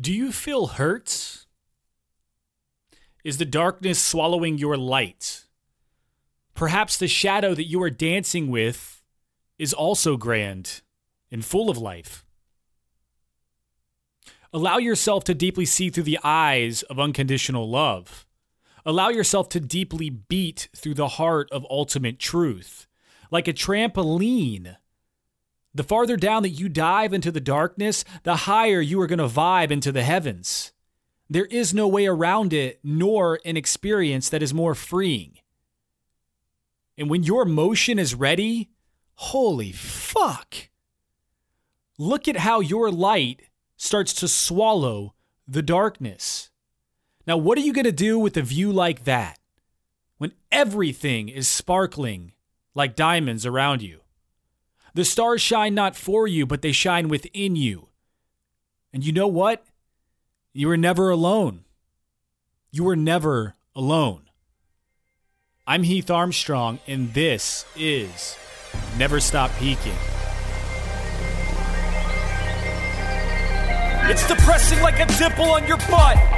Do you feel hurt? Is the darkness swallowing your light? Perhaps the shadow that you are dancing with is also grand and full of life. Allow yourself to deeply see through the eyes of unconditional love. Allow yourself to deeply beat through the heart of ultimate truth. Like a trampoline. The farther down that you dive into the darkness, the higher you are going to vibe into the heavens. There is no way around it, nor an experience that is more freeing. And when your motion is ready, holy fuck. Look at how your light starts to swallow the darkness. Now, what are you going to do with a view like that when everything is sparkling like diamonds around you? The stars shine not for you, but they shine within you. And you know what? You are never alone. You are never alone. I'm Heath Armstrong, and this is Never Stop Peaking. It's depressing like a dimple on your butt.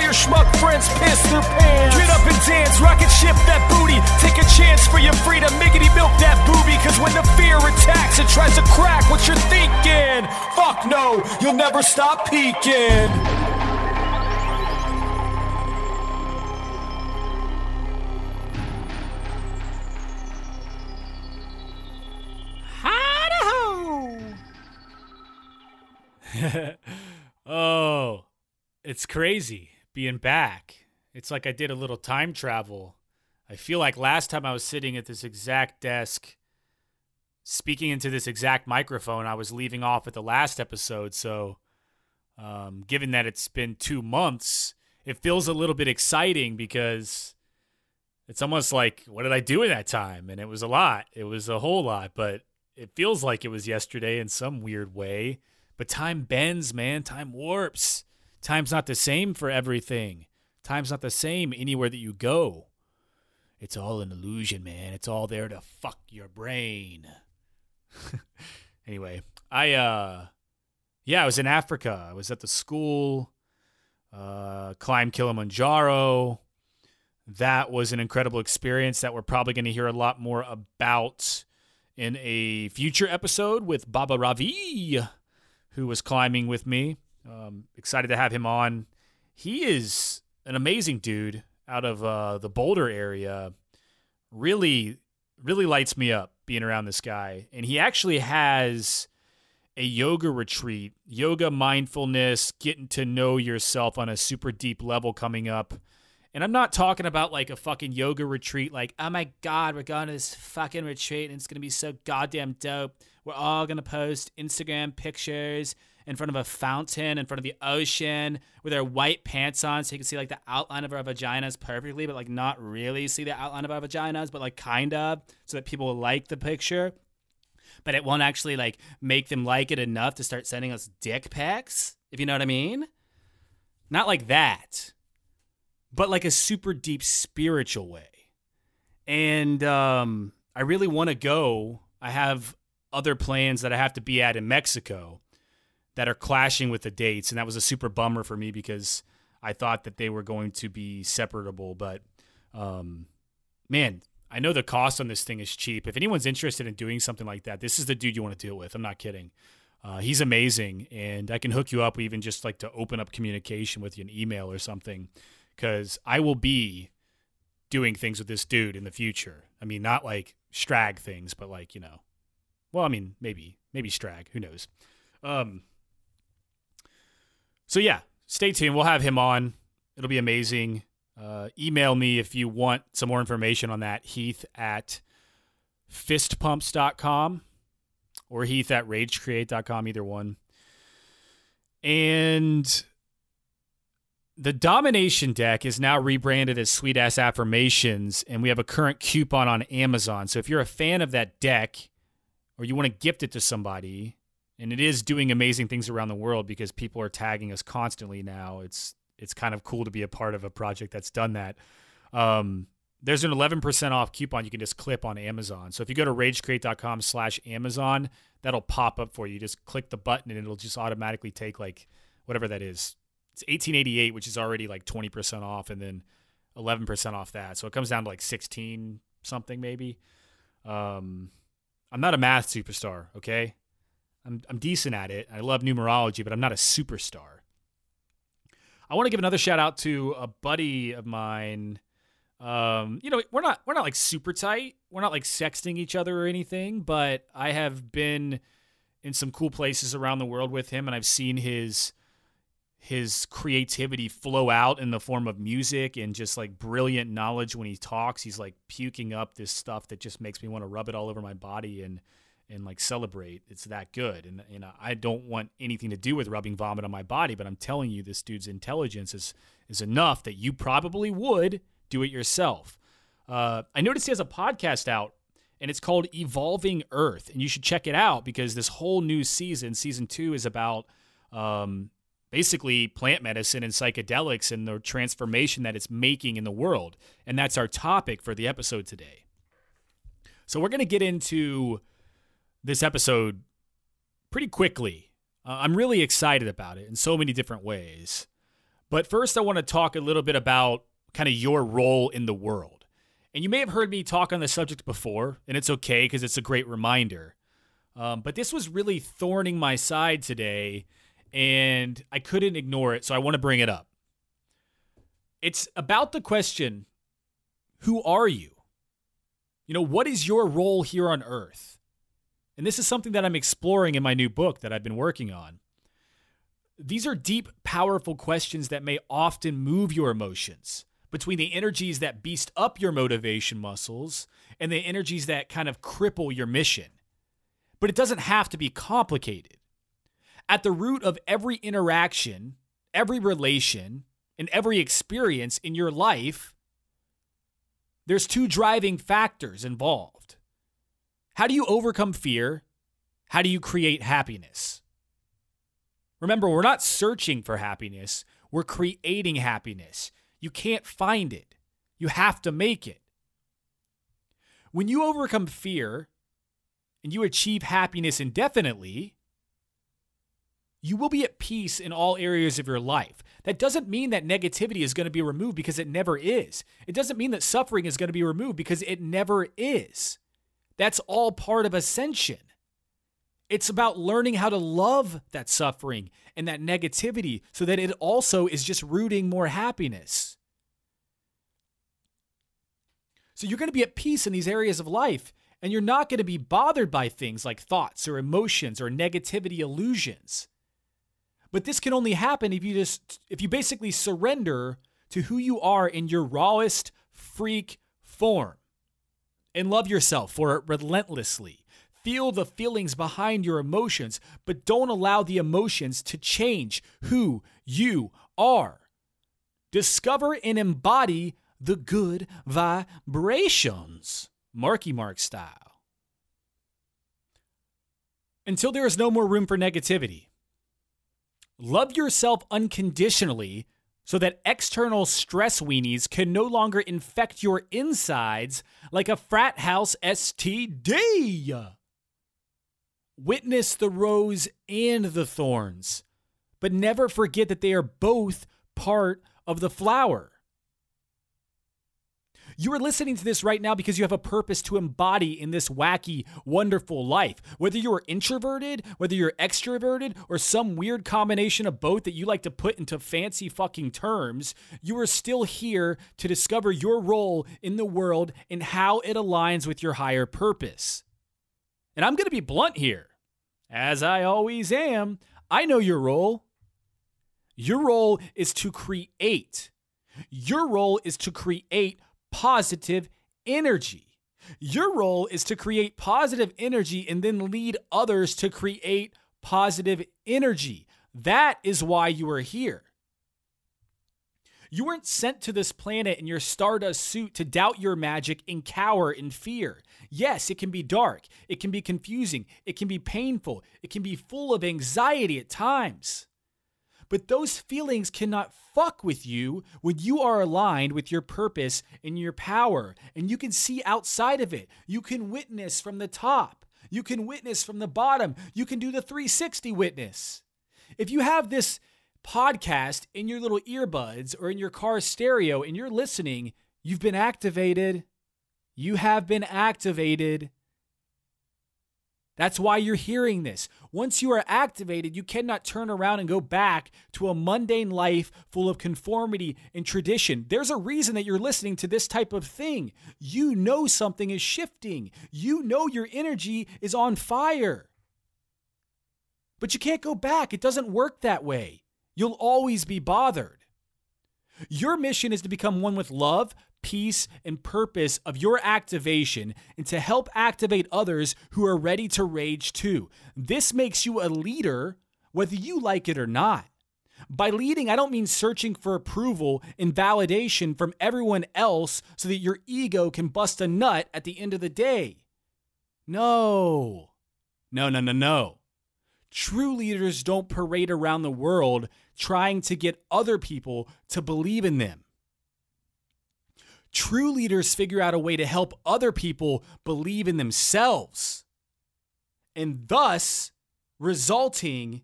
your schmuck friends piss their pants. Get up and dance, rocket ship that booty. Take a chance for your freedom, miggity milk that booby. Cause when the fear attacks, it tries to crack what you're thinking. Fuck no, you'll never stop peaking. oh, it's crazy being back. It's like I did a little time travel. I feel like last time I was sitting at this exact desk, speaking into this exact microphone, I was leaving off at the last episode. So, um, given that it's been two months, it feels a little bit exciting because it's almost like, what did I do in that time? And it was a lot. It was a whole lot, but it feels like it was yesterday in some weird way. But time bends, man. Time warps. Time's not the same for everything. Time's not the same anywhere that you go. It's all an illusion, man. It's all there to fuck your brain. anyway, I uh yeah, I was in Africa. I was at the school, uh climbed Kilimanjaro. That was an incredible experience that we're probably going to hear a lot more about in a future episode with Baba Ravi, who was climbing with me. Um, excited to have him on. He is an amazing dude out of uh, the Boulder area. Really, really lights me up being around this guy. And he actually has a yoga retreat, yoga mindfulness, getting to know yourself on a super deep level coming up. And I'm not talking about like a fucking yoga retreat, like, oh my God, we're going to this fucking retreat and it's going to be so goddamn dope. We're all going to post Instagram pictures in front of a fountain, in front of the ocean, with our white pants on, so you can see like the outline of our vaginas perfectly, but like not really see the outline of our vaginas, but like kind of, so that people like the picture. But it won't actually like make them like it enough to start sending us dick pics, if you know what I mean. Not like that, but like a super deep spiritual way. And um, I really want to go. I have other plans that I have to be at in Mexico that are clashing with the dates, and that was a super bummer for me because I thought that they were going to be separable. But um, man, I know the cost on this thing is cheap. If anyone's interested in doing something like that, this is the dude you want to deal with. I'm not kidding. Uh, he's amazing, and I can hook you up, even just like to open up communication with you, an email or something, because I will be doing things with this dude in the future. I mean, not like strag things, but like you know, well, I mean, maybe maybe strag. Who knows? Um, so yeah, stay tuned. We'll have him on. It'll be amazing. Uh, email me if you want some more information on that. Heath at fistpumps.com or Heath at ragecreate.com, either one. And the domination deck is now rebranded as Sweet Ass Affirmations, and we have a current coupon on Amazon. So if you're a fan of that deck or you want to gift it to somebody, and it is doing amazing things around the world because people are tagging us constantly now. It's it's kind of cool to be a part of a project that's done that. Um, there's an 11% off coupon you can just clip on Amazon. So if you go to ragecreate.com slash Amazon, that'll pop up for you. Just click the button and it'll just automatically take like whatever that is. It's 1888, which is already like 20% off and then 11% off that. So it comes down to like 16 something maybe. Um, I'm not a math superstar, okay? I'm, I'm decent at it. I love numerology, but I'm not a superstar. I want to give another shout out to a buddy of mine um, you know, we're not we're not like super tight. We're not like sexting each other or anything, but I have been in some cool places around the world with him and I've seen his his creativity flow out in the form of music and just like brilliant knowledge when he talks. He's like puking up this stuff that just makes me want to rub it all over my body and and like celebrate. It's that good. And you know, I don't want anything to do with rubbing vomit on my body, but I'm telling you this dude's intelligence is is enough that you probably would do it yourself. Uh, I noticed he has a podcast out and it's called Evolving Earth. And you should check it out because this whole new season, season two, is about um, basically plant medicine and psychedelics and the transformation that it's making in the world. And that's our topic for the episode today. So we're going to get into this episode pretty quickly. Uh, I'm really excited about it in so many different ways. But first, I want to talk a little bit about kind of your role in the world. And you may have heard me talk on the subject before, and it's okay because it's a great reminder. Um, but this was really thorning my side today, and I couldn't ignore it, so I want to bring it up. It's about the question who are you? You know, what is your role here on earth? And this is something that I'm exploring in my new book that I've been working on. These are deep, powerful questions that may often move your emotions between the energies that beast up your motivation muscles and the energies that kind of cripple your mission. But it doesn't have to be complicated. At the root of every interaction, every relation, and every experience in your life, there's two driving factors involved. How do you overcome fear? How do you create happiness? Remember, we're not searching for happiness, we're creating happiness. You can't find it, you have to make it. When you overcome fear and you achieve happiness indefinitely, you will be at peace in all areas of your life. That doesn't mean that negativity is going to be removed because it never is. It doesn't mean that suffering is going to be removed because it never is. That's all part of ascension. It's about learning how to love that suffering and that negativity so that it also is just rooting more happiness. So you're going to be at peace in these areas of life and you're not going to be bothered by things like thoughts or emotions or negativity illusions. But this can only happen if you just if you basically surrender to who you are in your rawest freak form and love yourself for it relentlessly. Feel the feelings behind your emotions, but don't allow the emotions to change who you are. Discover and embody the good vibrations, Marky Mark style. Until there is no more room for negativity. Love yourself unconditionally so that external stress weenies can no longer infect your insides like a frat house STD. Witness the rose and the thorns, but never forget that they are both part of the flower. You are listening to this right now because you have a purpose to embody in this wacky, wonderful life. Whether you're introverted, whether you're extroverted, or some weird combination of both that you like to put into fancy fucking terms, you are still here to discover your role in the world and how it aligns with your higher purpose. And I'm going to be blunt here. As I always am, I know your role. Your role is to create. Your role is to create positive energy. Your role is to create positive energy and then lead others to create positive energy. That is why you are here. You weren't sent to this planet in your stardust suit to doubt your magic and cower in fear. Yes, it can be dark, it can be confusing, it can be painful, it can be full of anxiety at times. But those feelings cannot fuck with you when you are aligned with your purpose and your power, and you can see outside of it. You can witness from the top, you can witness from the bottom, you can do the 360 witness. If you have this podcast in your little earbuds or in your car stereo and you're listening, you've been activated. You have been activated. That's why you're hearing this. Once you are activated, you cannot turn around and go back to a mundane life full of conformity and tradition. There's a reason that you're listening to this type of thing. You know something is shifting, you know your energy is on fire. But you can't go back, it doesn't work that way. You'll always be bothered. Your mission is to become one with love, peace, and purpose of your activation and to help activate others who are ready to rage too. This makes you a leader, whether you like it or not. By leading, I don't mean searching for approval and validation from everyone else so that your ego can bust a nut at the end of the day. No. No, no, no, no. True leaders don't parade around the world trying to get other people to believe in them. True leaders figure out a way to help other people believe in themselves and thus resulting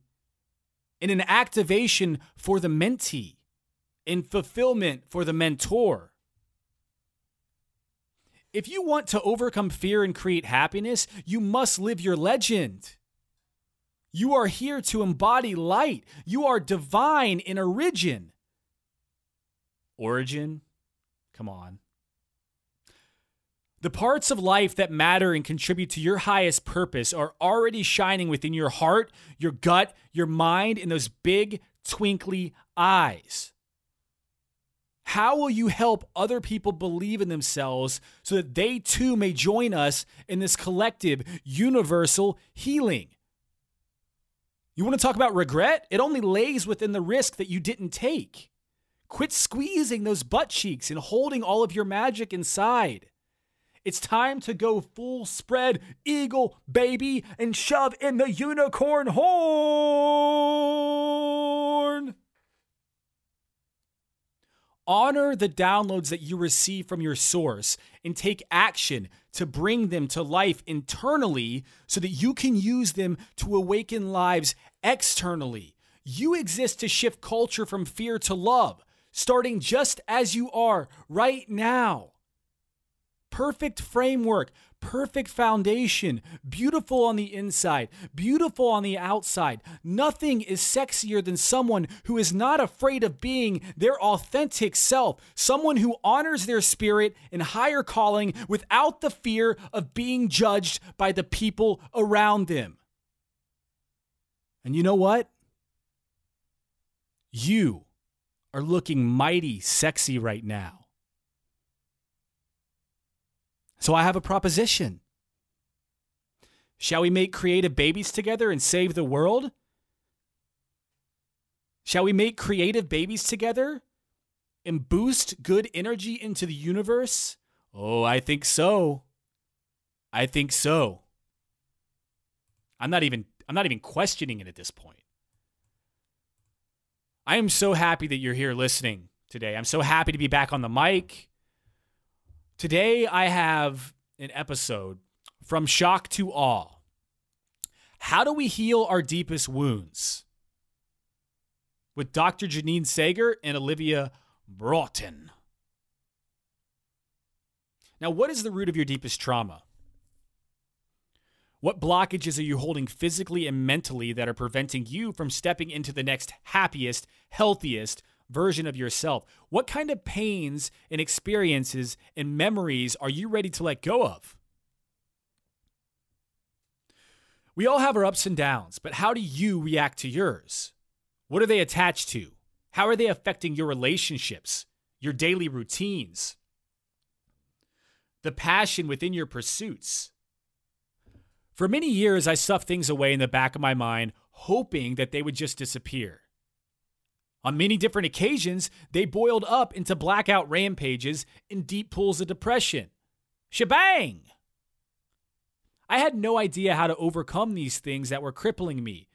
in an activation for the mentee, in fulfillment for the mentor. If you want to overcome fear and create happiness, you must live your legend. You are here to embody light. You are divine in origin. Origin? Come on. The parts of life that matter and contribute to your highest purpose are already shining within your heart, your gut, your mind, and those big, twinkly eyes. How will you help other people believe in themselves so that they too may join us in this collective, universal healing? You want to talk about regret? It only lays within the risk that you didn't take. Quit squeezing those butt cheeks and holding all of your magic inside. It's time to go full spread eagle, baby, and shove in the unicorn horn. Honor the downloads that you receive from your source and take action to bring them to life internally so that you can use them to awaken lives externally. You exist to shift culture from fear to love, starting just as you are right now. Perfect framework, perfect foundation, beautiful on the inside, beautiful on the outside. Nothing is sexier than someone who is not afraid of being their authentic self, someone who honors their spirit and higher calling without the fear of being judged by the people around them. And you know what? You are looking mighty sexy right now. So I have a proposition. Shall we make creative babies together and save the world? Shall we make creative babies together and boost good energy into the universe? Oh, I think so. I think so. I'm not even I'm not even questioning it at this point. I am so happy that you're here listening today. I'm so happy to be back on the mic. Today, I have an episode from shock to awe. How do we heal our deepest wounds? With Dr. Janine Sager and Olivia Broughton. Now, what is the root of your deepest trauma? What blockages are you holding physically and mentally that are preventing you from stepping into the next happiest, healthiest, version of yourself? What kind of pains and experiences and memories are you ready to let go of? We all have our ups and downs, but how do you react to yours? What are they attached to? How are they affecting your relationships, your daily routines, the passion within your pursuits? For many years, I stuffed things away in the back of my mind, hoping that they would just disappear. On many different occasions, they boiled up into blackout rampages and deep pools of depression. Shebang! I had no idea how to overcome these things that were crippling me.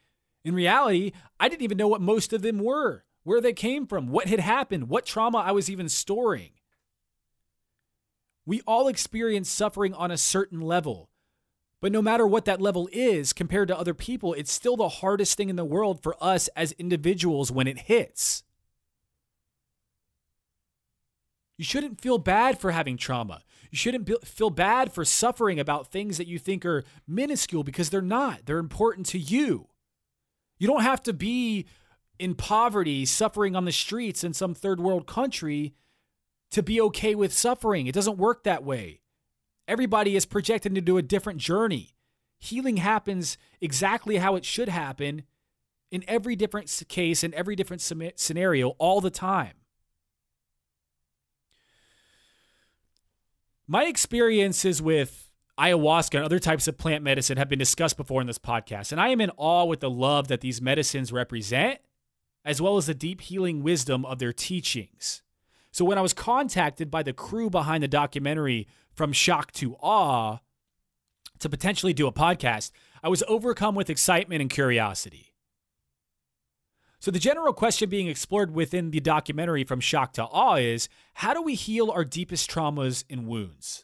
In reality, I didn't even know what most of them were, where they came from, what had happened, what trauma I was even storing. We all experience suffering on a certain level. But no matter what that level is compared to other people, it's still the hardest thing in the world for us as individuals when it hits. You shouldn't feel bad for having trauma. You shouldn't be- feel bad for suffering about things that you think are minuscule because they're not. They're important to you. You don't have to be in poverty, suffering on the streets in some third world country to be okay with suffering. It doesn't work that way. Everybody is projected to do a different journey. Healing happens exactly how it should happen in every different case, in every different scenario, all the time. My experiences with ayahuasca and other types of plant medicine have been discussed before in this podcast, and I am in awe with the love that these medicines represent, as well as the deep healing wisdom of their teachings. So when I was contacted by the crew behind the documentary From Shock to Awe to potentially do a podcast, I was overcome with excitement and curiosity. So, the general question being explored within the documentary From Shock to Awe is how do we heal our deepest traumas and wounds?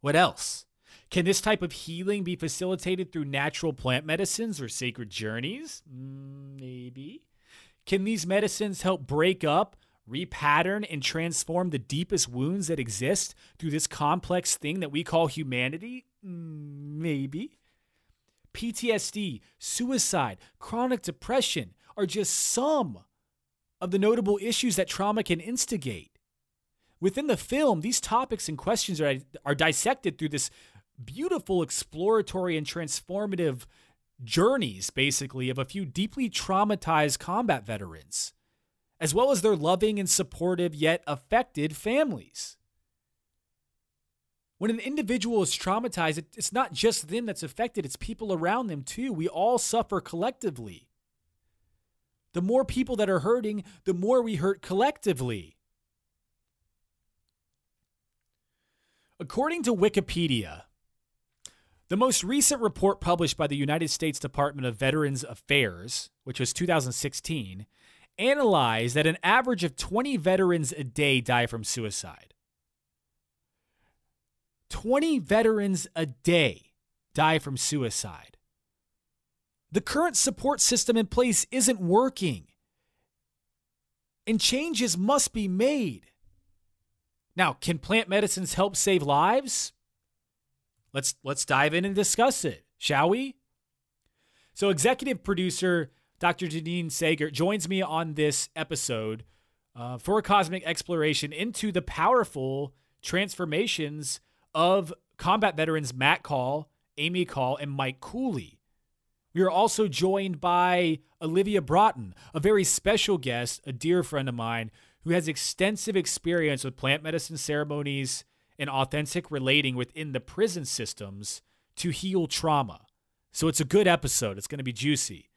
What else? Can this type of healing be facilitated through natural plant medicines or sacred journeys? Mm, maybe. Can these medicines help break up repattern and transform the deepest wounds that exist through this complex thing that we call humanity? Mm, maybe. PTSD, suicide, chronic depression are just some of the notable issues that trauma can instigate. Within the film, these topics and questions are, are dissected through this beautiful exploratory and transformative journeys, basically, of a few deeply traumatized combat veterans as well as their loving and supportive yet affected families. When an individual is traumatized, it's not just them that's affected, it's people around them too. We all suffer collectively. The more people that are hurting, the more we hurt collectively. According to Wikipedia, the most recent report published by the United States Department of Veterans Affairs, which was 2016, analyzed that an average of 20 veterans a day die from suicide. 20 veterans a day die from suicide. The current support system in place isn't working, and changes must be made. Now, can plant medicines help save lives? Let's let's dive in and discuss it, shall we? So, executive producer Dr. Janine Sager joins me on this episode uh, for a cosmic exploration into the powerful transformations of combat veterans Matt Kahl, Amy Kahl, and Mike Cooley. We are also joined by Olivia Broughton, a very special guest, a dear friend of mine who has extensive experience with plant medicine ceremonies and authentic relating within the prison systems to heal trauma. So it's a good episode. It's going to be juicy.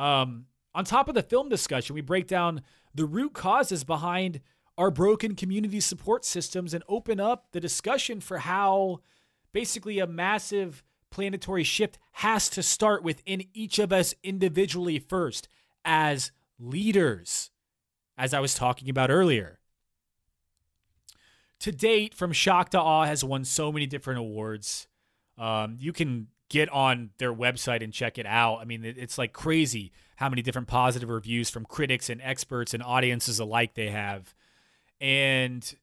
Um, on top of the film discussion, we break down the root causes behind our broken community support systems and open up the discussion for how basically a massive planetary shift has to start within each of us individually first as leaders, as I was talking about earlier. To date, From Shock to Awe has won so many different awards. Um, you can get on their website and check it out. I mean, it's like crazy how many different positive reviews from critics and experts and audiences alike they have. And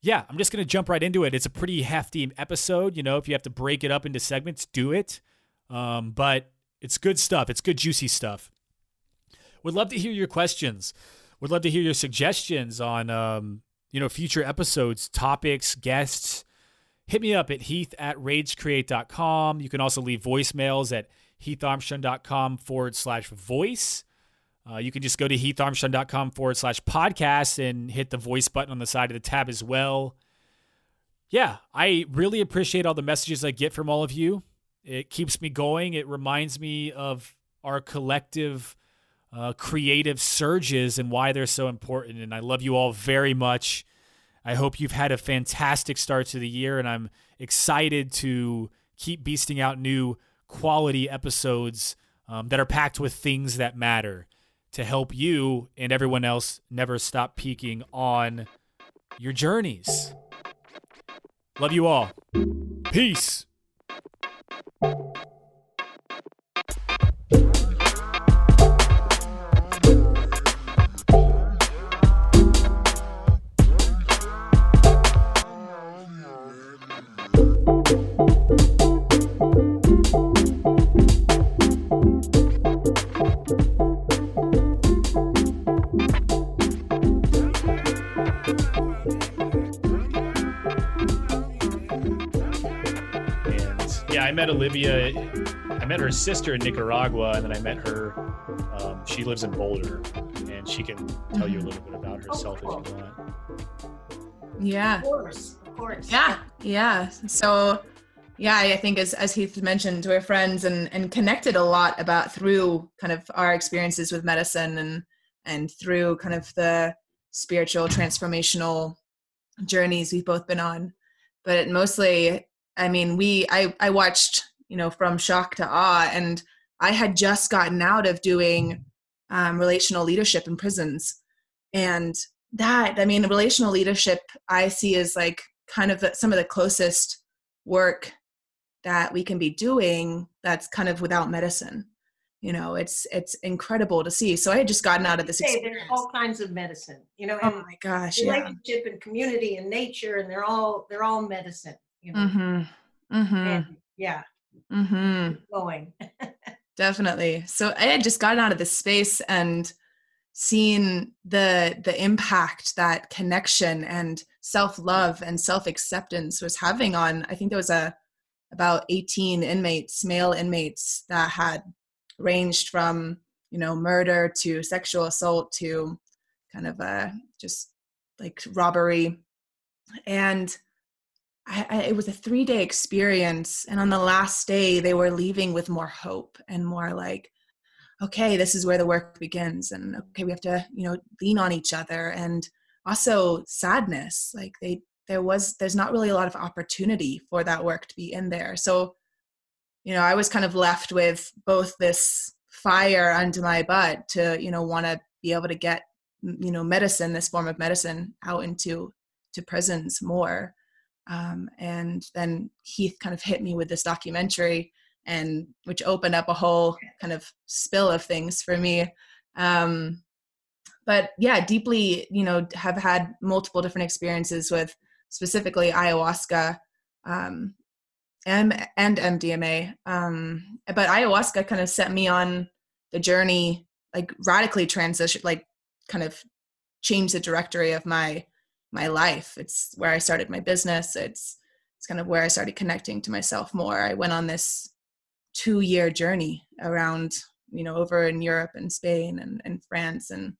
yeah, I'm just going to jump right into it. It's a pretty hefty episode. You know, if you have to break it up into segments, do it. Um, but it's good stuff, it's good, juicy stuff. Would love to hear your questions. Would love to hear your suggestions on, um, you know, future episodes, topics, guests hit me up at heath at ragecreate.com. You can also leave voicemails at heatharmstrong.com forward slash voice. Uh, you can just go to heatharmstrong.com forward slash podcast and hit the voice button on the side of the tab as well. Yeah, I really appreciate all the messages I get from all of you. It keeps me going. It reminds me of our collective uh, creative surges and why they're so important. And I love you all very much. I hope you've had a fantastic start to the year, and I'm excited to keep beasting out new quality episodes um, that are packed with things that matter to help you and everyone else never stop peaking on your journeys. Love you all. Peace. I met Olivia. I met her sister in Nicaragua, and then I met her. Um, she lives in Boulder, and she can tell you a little bit about herself oh, cool. if you want. Yeah. Of course. Of course. Yeah. Yeah. So, yeah, I think as, as Heath mentioned, we're friends and, and connected a lot about through kind of our experiences with medicine and, and through kind of the spiritual transformational journeys we've both been on. But it mostly I mean, we I I watched you know from shock to awe, and I had just gotten out of doing um, relational leadership in prisons, and that I mean, relational leadership I see as like kind of the, some of the closest work that we can be doing that's kind of without medicine you know it's it's incredible to see so i had just gotten out of this experience. there's all kinds of medicine you know oh my gosh relationship yeah. and community and nature and they're all they're all medicine you know mm-hmm. Mm-hmm. And yeah. Mm-hmm. Going. Definitely. So I had just gotten out of this space and seen the the impact that connection and self-love and self-acceptance was having on I think there was a about 18 inmates, male inmates that had ranged from, you know, murder to sexual assault to kind of a just like robbery. And I, I, it was a three day experience. And on the last day, they were leaving with more hope and more like, okay, this is where the work begins. And okay, we have to, you know, lean on each other. And also sadness. Like they, there was, there's not really a lot of opportunity for that work to be in there. So, you know, I was kind of left with both this fire under my butt to, you know, want to be able to get, you know, medicine, this form of medicine out into to prisons more um, and then Heath kind of hit me with this documentary, and which opened up a whole kind of spill of things for me. Um, but yeah, deeply, you know, have had multiple different experiences with specifically ayahuasca um, and, and MDMA. Um, but ayahuasca kind of set me on the journey, like radically transition, like kind of changed the directory of my my life. It's where I started my business. It's it's kind of where I started connecting to myself more. I went on this two year journey around, you know, over in Europe and Spain and, and France and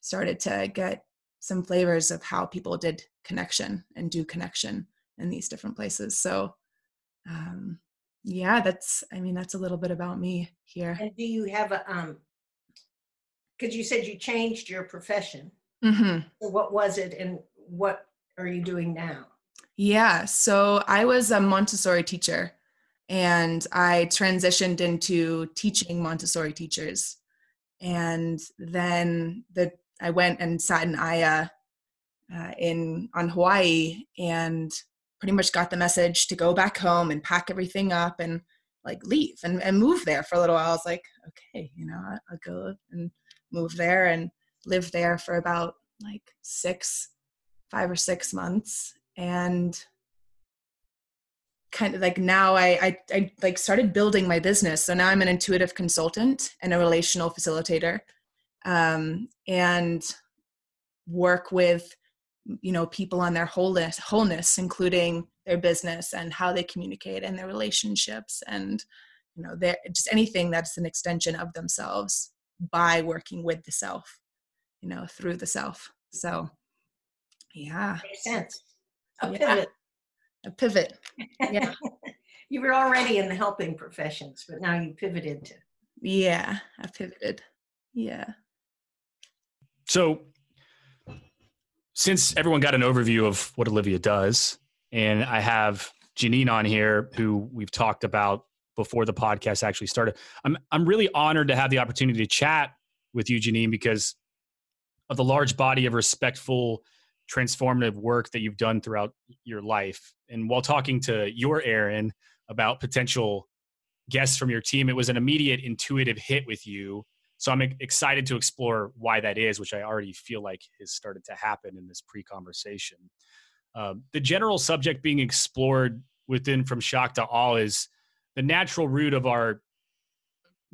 started to get some flavors of how people did connection and do connection in these different places. So um yeah, that's I mean that's a little bit about me here. And do you have a um because you said you changed your profession. Mm-hmm. So what was it and what are you doing now? Yeah, so I was a Montessori teacher and I transitioned into teaching Montessori teachers. And then the I went and sat in Aya uh, in on Hawaii and pretty much got the message to go back home and pack everything up and like leave and, and move there for a little while. I was like, okay, you know, I'll go and move there and live there for about like six five or six months and kind of like now I, I, I like started building my business. So now i'm an intuitive consultant and a relational facilitator um, and work with you know people on their wholeness wholeness including their business and how they communicate and their relationships and you know they're just anything that's an extension of themselves by working with the self you know through the self. So yeah. Makes sense. A yeah. pivot. A pivot. Yeah. you were already in the helping professions, but now you pivoted to. Yeah, I pivoted. Yeah. So, since everyone got an overview of what Olivia does, and I have Janine on here, who we've talked about before the podcast actually started, I'm I'm really honored to have the opportunity to chat with you, Janine, because of the large body of respectful, transformative work that you've done throughout your life. And while talking to your Aaron about potential guests from your team, it was an immediate intuitive hit with you so I'm excited to explore why that is, which I already feel like has started to happen in this pre conversation. Um, the general subject being explored within From Shock to Awe is the natural root of our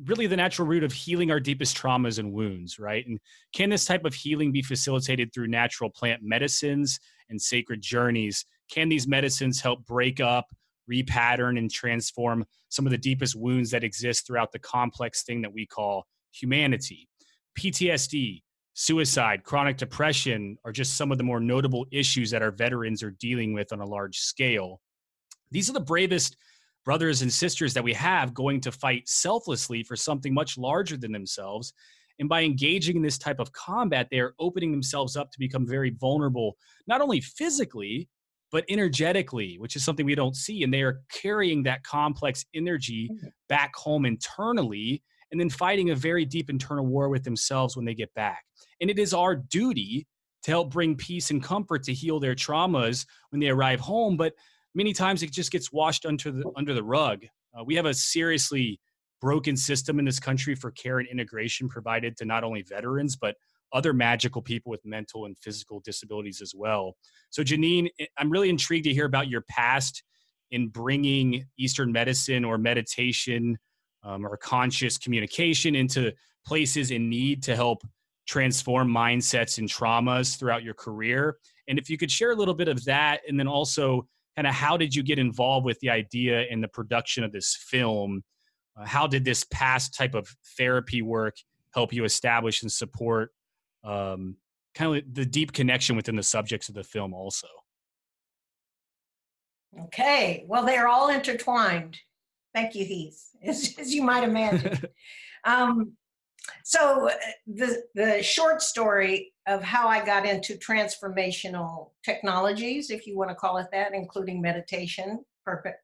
really the natural root of healing our deepest traumas and wounds, right? And can this type of healing be facilitated through natural plant medicines and sacred journeys? Can these medicines help break up, repattern, and transform some of the deepest wounds that exist throughout the complex thing that we call humanity. PTSD, suicide, chronic depression are just some of the more notable issues that our veterans are dealing with on a large scale. These are the bravest brothers and sisters that we have going to fight selflessly for something much larger than themselves. And by engaging in this type of combat, they are opening themselves up to become very vulnerable, not only physically, but energetically, which is something we don't see. And they are carrying that complex energy mm-hmm. back home internally and then fighting a very deep internal war with themselves when they get back. And it is our duty to help bring peace and comfort to heal their traumas when they arrive home. But many times it just gets washed under the under the rug. Uh, we have a seriously broken system in this country for care and integration provided to not only veterans but other magical people with mental and physical disabilities as well. So Janine, I'm really intrigued to hear about your past in bringing Eastern medicine or meditation um, or conscious communication into places in need to help transform mindsets and traumas throughout your career. And if you could share a little bit of that, and then also kind of how did you get involved with the idea and the production of this film? Uh, how did this past type of therapy work help you establish and support um, kind of the deep connection within the subjects of the film also? Okay, well, they're all intertwined. Thank you, Heath, as, as you might imagine. um, so uh, the the short story of how I got into transformational technologies, if you want to call it that, including meditation,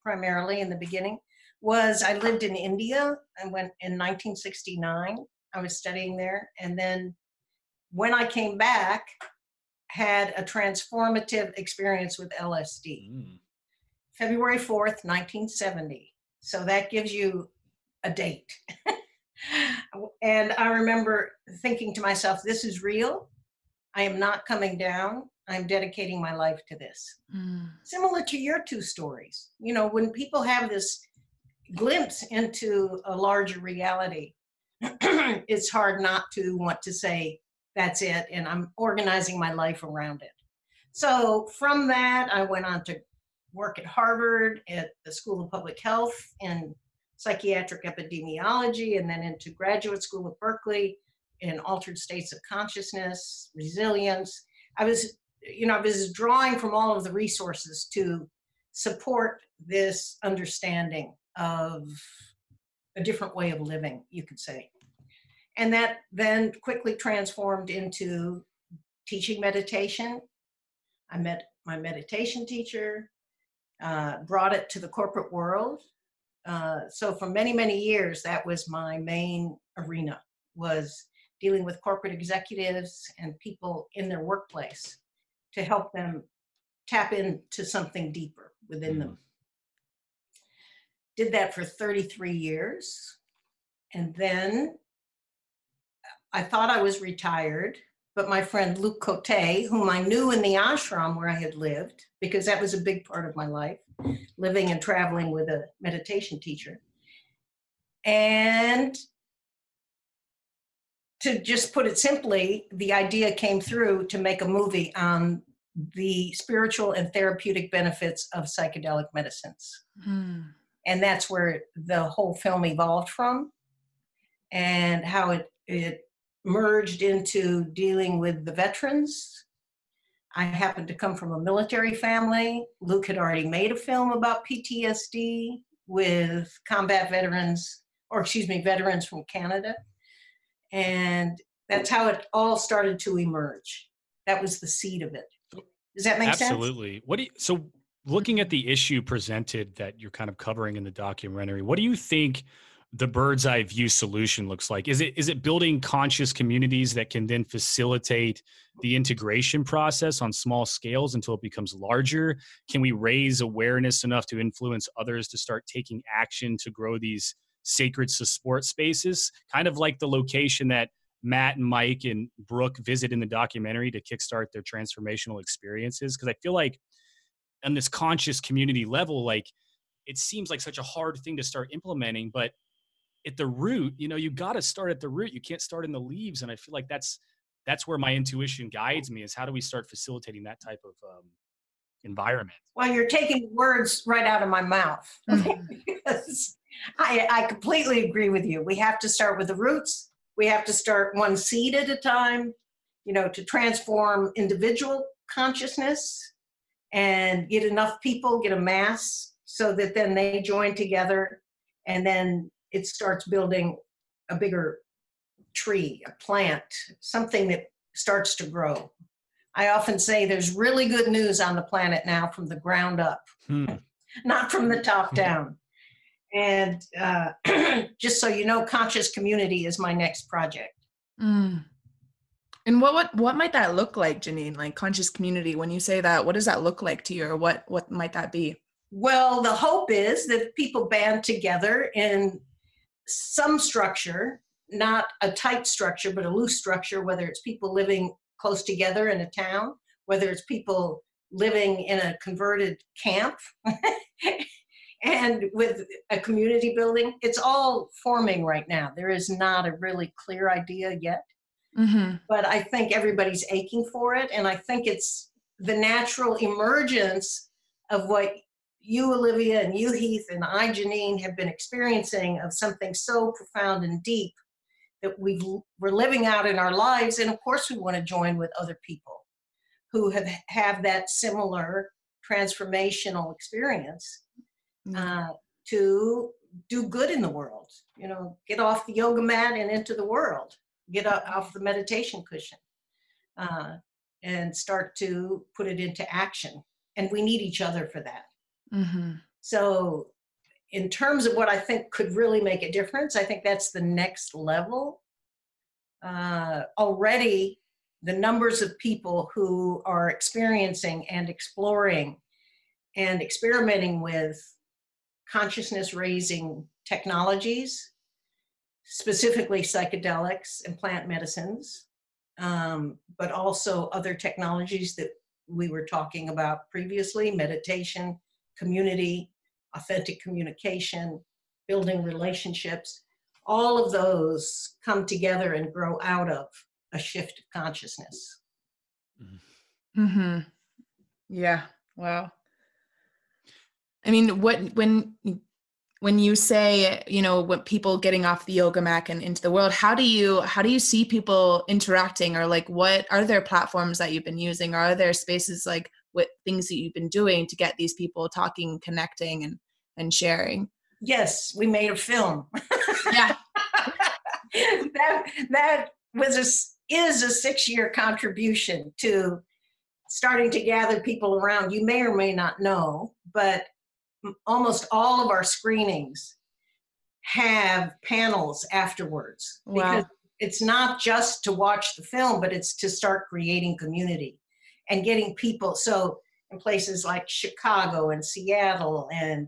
primarily in the beginning, was I lived in India. I went in 1969. I was studying there, and then when I came back, had a transformative experience with LSD. Mm. February 4th, 1970. So that gives you a date. and I remember thinking to myself, this is real. I am not coming down. I'm dedicating my life to this. Mm. Similar to your two stories. You know, when people have this glimpse into a larger reality, it's hard not to want to say, that's it, and I'm organizing my life around it. So from that, I went on to work at Harvard at the School of Public Health in psychiatric epidemiology, and then into graduate school at Berkeley in altered states of consciousness, resilience. I was, you know, I was drawing from all of the resources to support this understanding of a different way of living, you could say. And that then quickly transformed into teaching meditation. I met my meditation teacher, uh, brought it to the corporate world. Uh, so for many, many years, that was my main arena was dealing with corporate executives and people in their workplace to help them tap into something deeper within mm. them. Did that for 33 years. And then I thought I was retired but my friend Luc Côté, whom I knew in the ashram where I had lived, because that was a big part of my life, living and traveling with a meditation teacher. And to just put it simply, the idea came through to make a movie on the spiritual and therapeutic benefits of psychedelic medicines. Hmm. And that's where the whole film evolved from and how it, it merged into dealing with the veterans. I happened to come from a military family. Luc had already made a film about PTSD with combat veterans, or excuse me, veterans from Canada. And that's how it all started to emerge. That was the seed of it. Does that make Absolutely. sense? Absolutely. What do you, so looking at the issue presented that you're kind of covering in the documentary, what do you think the bird's eye view solution looks like? Is it is it building conscious communities that can then facilitate the integration process on small scales until it becomes larger? Can we raise awareness enough to influence others to start taking action to grow these sacred support spaces? Kind of like the location that Matt and Mike and Brooke visit in the documentary to kickstart their transformational experiences. Because I feel like on this conscious community level, like it seems like such a hard thing to start implementing, but at the root, you know, you got to start at the root. You can't start in the leaves. And I feel like that's that's where my intuition guides me is how do we start facilitating that type of um, environment? Well, you're taking words right out of my mouth mm-hmm. because I, I completely agree with you. We have to start with the roots. We have to start one seed at a time, you know, to transform individual consciousness and get enough people, get a mass so that then they join together and then it starts building a bigger tree, a plant, something that starts to grow. I often say there's really good news on the planet now from the ground up, hmm. not from the top hmm. down. And uh, just so you know, conscious community is my next project. Mm. And what, what what might that look like, Janine? Like conscious community. When you say that, what does that look like to you, or what what might that be? Well, the hope is that people band together in some structure, not a tight structure, but a loose structure, whether it's people living close together in a town, whether it's people living in a converted camp and with a community building. It's all forming right now. There is not a really clear idea yet. Mm-hmm. But I think everybody's aching for it. And I think it's the natural emergence of what you, Olivia, and you, Heath, and I, Janine, have been experiencing of something so profound and deep that we we're living out in our lives. And of course, we want to join with other people who have have that similar transformational experience mm-hmm. uh, to do good in the world. You know, get off the yoga mat and into the world. Get off the meditation cushion. Uh, and start to put it into action. And we need each other for that. Mm-hmm. So, in terms of what I think could really make a difference, I think that's the next level. Uh, already, the numbers of people who are experiencing and exploring and experimenting with consciousness raising technologies, specifically psychedelics and plant medicines, um, but also other technologies that we were talking about previously meditation, community, authentic communication, building relationships, all of those come together and grow out of a shift of consciousness. Mm-hmm. Yeah. Wow. I mean, what when when you say you know what people getting off the yoga mat and into the world how do you how do you see people interacting or like what are there platforms that you've been using or are there spaces like what things that you've been doing to get these people talking, connecting, and and sharing. Yes, we made a film. Yeah, that that was a is a six year contribution to starting to gather people around. You may or may not know, but almost all of our screenings have panels afterwards wow. because it's not just to watch the film, but it's to start creating community and getting people. So in places like Chicago and Seattle and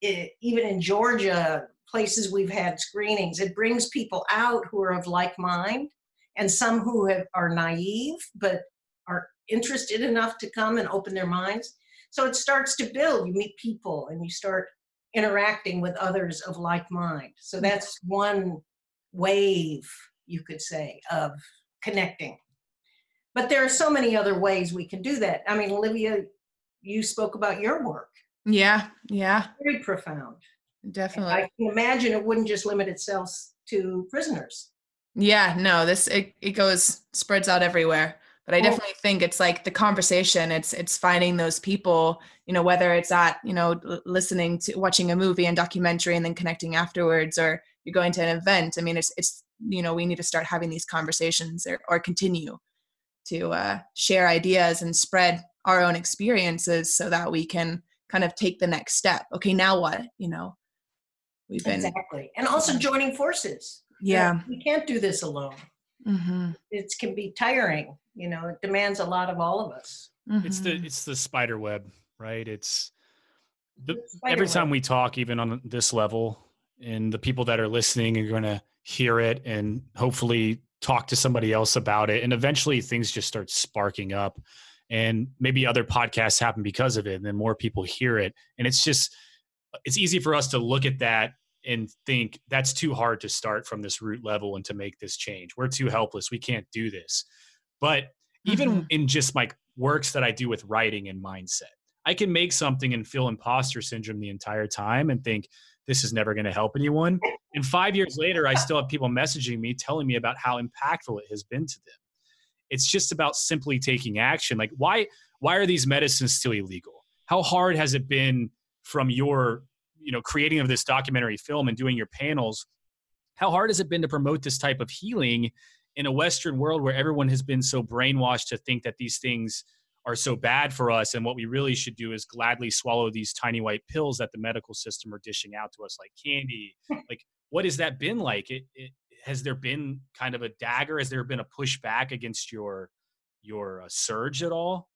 it, even in Georgia, places we've had screenings, it brings people out who are of like mind and some who have, are naive but are interested enough to come and open their minds. So it starts to build. You meet people and you start interacting with others of like mind. So that's one wave, you could say, of connecting. But there are so many other ways we can do that. I mean, Olivia, you spoke about your work. Yeah, yeah. Very profound. Definitely. And I can imagine it wouldn't just limit itself to prisoners. Yeah, no, this it, it goes spreads out everywhere. But I definitely think it's like the conversation. It's it's finding those people, you know, whether it's at, you know, listening to watching a movie and documentary and then connecting afterwards or you're going to an event. I mean, it's it's you know we need to start having these conversations or, or continue to uh, share ideas and spread our own experiences so that we can kind of take the next step. Okay now what? You know we've been exactly. And also joining forces. Yeah. We can't do this alone. Mm-hmm. it can be tiring you know it demands a lot of all of us. Mm-hmm. it's the it's the spider web right? It's the, every time we talk even on this level and the people that are listening are going to hear it and hopefully talk to somebody else about it and eventually things just start sparking up and maybe other podcasts happen because of it and then more people hear it and it's just it's easy for us to look at that and think that's too hard to start from this root level and to make this change. We're too helpless. We can't do this. But even mm-hmm. in just my works that i do with writing and mindset i can make something and feel imposter syndrome the entire time and think this is never going to help anyone and five years later i still have people messaging me telling me about how impactful it has been to them it's just about simply taking action. Like why why are these medicines still illegal? How hard has it been from your you know creating of this documentary film and doing your panels? How hard has it been to promote this type of healing in a Western world where everyone has been so brainwashed to think that these things are so bad for us and what we really should do is gladly swallow these tiny white pills that the medical system are dishing out to us like candy like what has that been like it, it, has there been kind of a dagger? Has there been a pushback against your your uh, surge at all?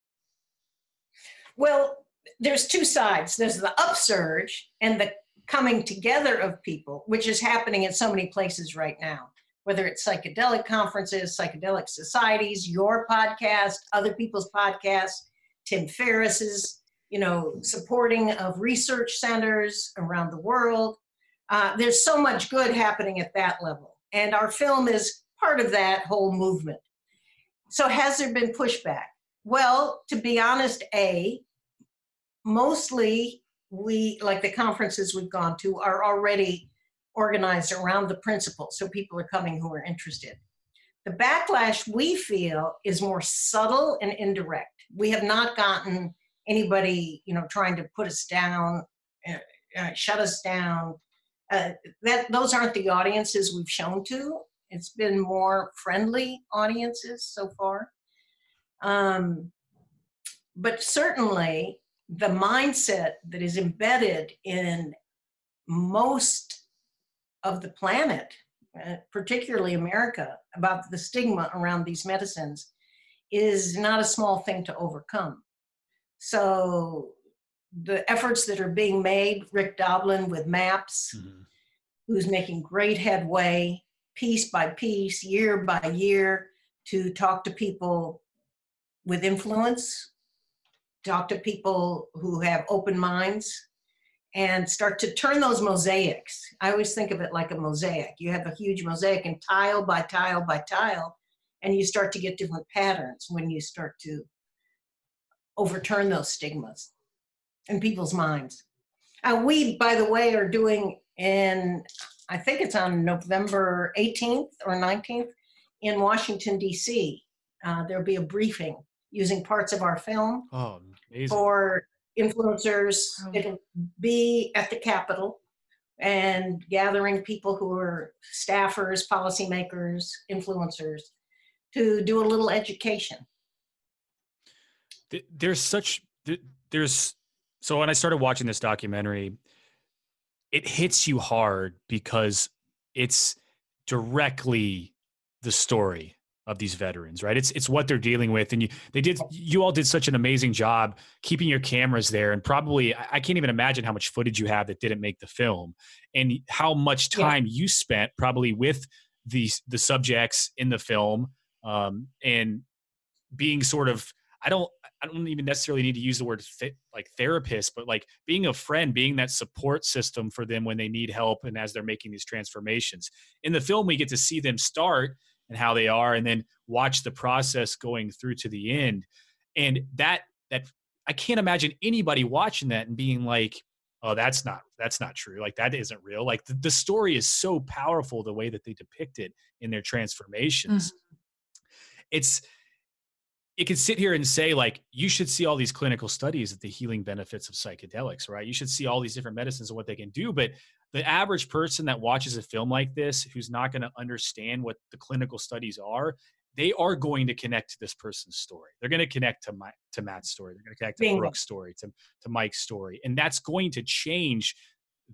Well, there's two sides. There's the upsurge and the coming together of people, which is happening in so many places right now. Whether it's psychedelic conferences, psychedelic societies, your podcast, other people's podcasts, Tim Ferriss's, you know, supporting of research centers around the world. Uh, there's so much good happening at that level. And our film is part of that whole movement. So, has there been pushback? Well, to be honest, A, mostly we, like the conferences we've gone to, are already organized around the principle. So, people are coming who are interested. The backlash we feel is more subtle and indirect. We have not gotten anybody, you know, trying to put us down, uh, uh, shut us down, uh, that those aren't the audiences we've shown to. It's been more friendly audiences so far. Um, but certainly the mindset that is embedded in most of the planet, uh, particularly America, about the stigma around these medicines is not a small thing to overcome. So the efforts that are being made, Rick Doblin with MAPS, mm-hmm. who's making great headway piece by piece, year by year, to talk to people with influence, talk to people who have open minds, and start to turn those mosaics. I always think of it like a mosaic. You have a huge mosaic, and tile by tile by tile, and you start to get different patterns when you start to overturn those stigmas in people's minds. Uh, we, by the way, are doing in, I think it's on November 18th or 19th in Washington, D.C. Uh, there'll be a briefing using parts of our film oh, for influencers. Oh. It'll be at the Capitol and gathering people who are staffers, policymakers, influencers to do a little education. There's such, there's so when I started watching this documentary, it hits you hard because it's directly the story of these veterans, right? It's it's what they're dealing with, and you they did you all did such an amazing job keeping your cameras there, and probably I can't even imagine how much footage you have that didn't make the film, and how much time yeah. you spent probably with these the subjects in the film, um, and being sort of I don't I don't even necessarily need to use the word th- like therapist, but like being a friend, being that support system for them when they need help and as they're making these transformations. In the film, we get to see them start and how they are, and then watch the process going through to the end. And that that I can't imagine anybody watching that and being like, "Oh, that's not that's not true. Like that isn't real." Like the, the story is so powerful the way that they depict it in their transformations. Mm-hmm. It's it can sit here and say like you should see all these clinical studies of the healing benefits of psychedelics right you should see all these different medicines and what they can do but the average person that watches a film like this who's not going to understand what the clinical studies are they are going to connect to this person's story they're going to connect to my to matt's story they're going to connect to Bingo. brooke's story to, to mike's story and that's going to change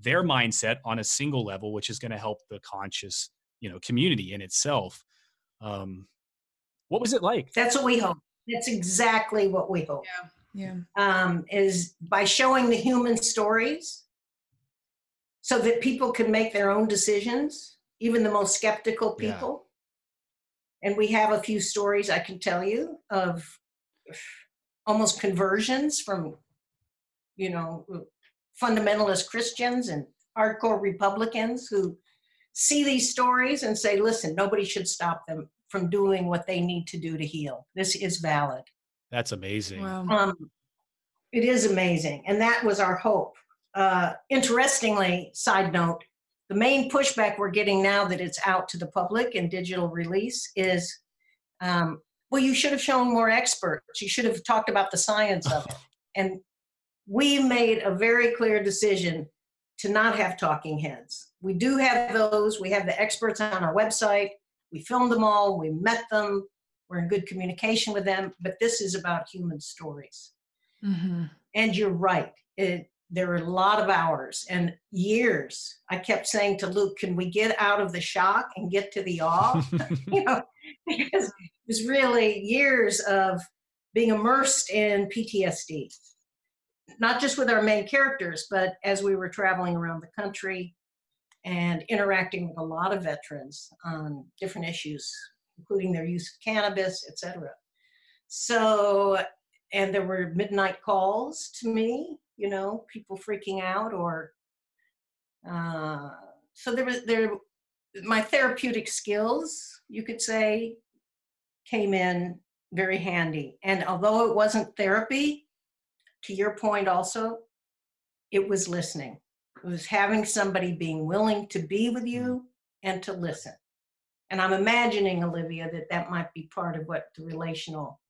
their mindset on a single level which is going to help the conscious you know community in itself um what was it like that's what we hope that's exactly what we hope. Yeah. Yeah. Um, is by showing the human stories so that people can make their own decisions, even the most skeptical people. Yeah. And we have a few stories I can tell you of almost conversions from, you know, fundamentalist Christians and hardcore Republicans who see these stories and say, listen, nobody should stop them from doing what they need to do to heal. This is valid. That's amazing. Wow. Um, it is amazing. And that was our hope. Uh, interestingly, side note, the main pushback we're getting now that it's out to the public and digital release is um, well, you should have shown more experts. You should have talked about the science of it. And we made a very clear decision to not have talking heads. We do have those. We have the experts on our website. We filmed them all, we met them, we're in good communication with them, but this is about human stories. Mm-hmm. And you're right. It, there were a lot of hours and years. I kept saying to Luc, can we get out of the shock and get to the awe? you know, because it was really years of being immersed in PTSD, not just with our main characters, but as we were traveling around the country, and interacting with a lot of veterans on different issues, including their use of cannabis, etc. So, and there were midnight calls to me, you know, people freaking out, or uh, so there was there. My therapeutic skills, you could say, came in very handy. And although it wasn't therapy, to your point also, it was listening it was having somebody being willing to be with you mm. and to listen. And I'm imagining, Olivia, that that might be part of what the relational,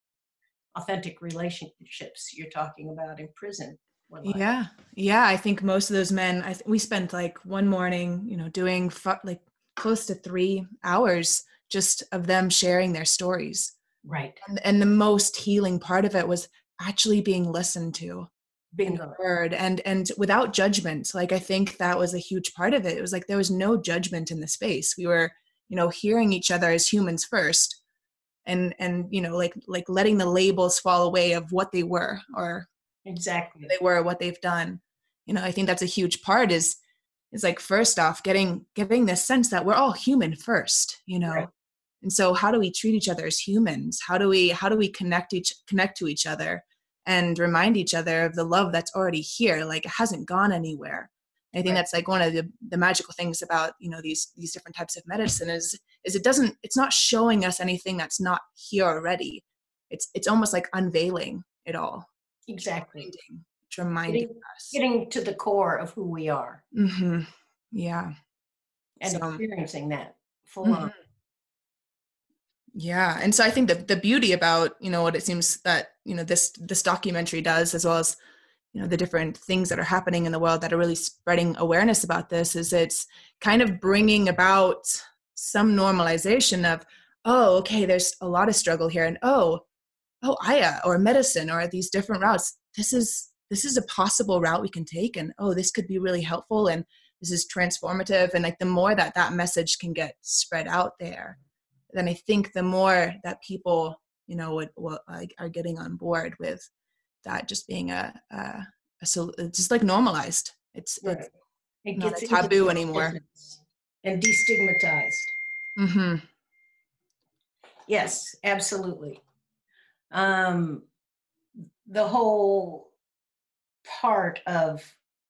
authentic relationships you're talking about in prison. Yeah, yeah. I think most of those men. I th- we spent like one morning, you know, doing fu- like close to three hours just of them sharing their stories. Right. And, and the most healing part of it was actually being listened to being heard and and without judgment like i think that was a huge part of it it was like there was no judgment in the space we were you know hearing each other as humans first and and you know like like letting the labels fall away of what they were or exactly. they were what they've done. You know i think that's a huge part is is like first off getting getting this sense that we're all human first you know? Right. and so how do we treat each other as humans? How do we how do we connect each connect to each other and remind each other of the love that's already here? Like it hasn't gone anywhere. I think right. that's like one of the, the magical things about you know these these different types of medicine is is it doesn't it's not showing us anything that's not here already. It's it's almost like unveiling it all exactly. it's reminding, it's reminding getting, us. getting to the core of who we are. Mm-hmm. yeah. And so, experiencing that full mm-hmm. on yeah and so i think the, the beauty about you know what it seems that you know this this documentary does as well as you know the different things that are happening in the world that are really spreading awareness about this is it's kind of bringing about some normalization of oh okay there's a lot of struggle here and oh oh aya or medicine or these different routes this is this is a possible route we can take and oh this could be really helpful and this is transformative and like the more that that message can get spread out there then I think the more that people, you know, would, will, uh, are getting on board with that just being a, a, a so it's just like normalized. It's, right. it's it not a taboo anymore. And destigmatized. Mm-hmm. Yes, absolutely. Um, the whole part of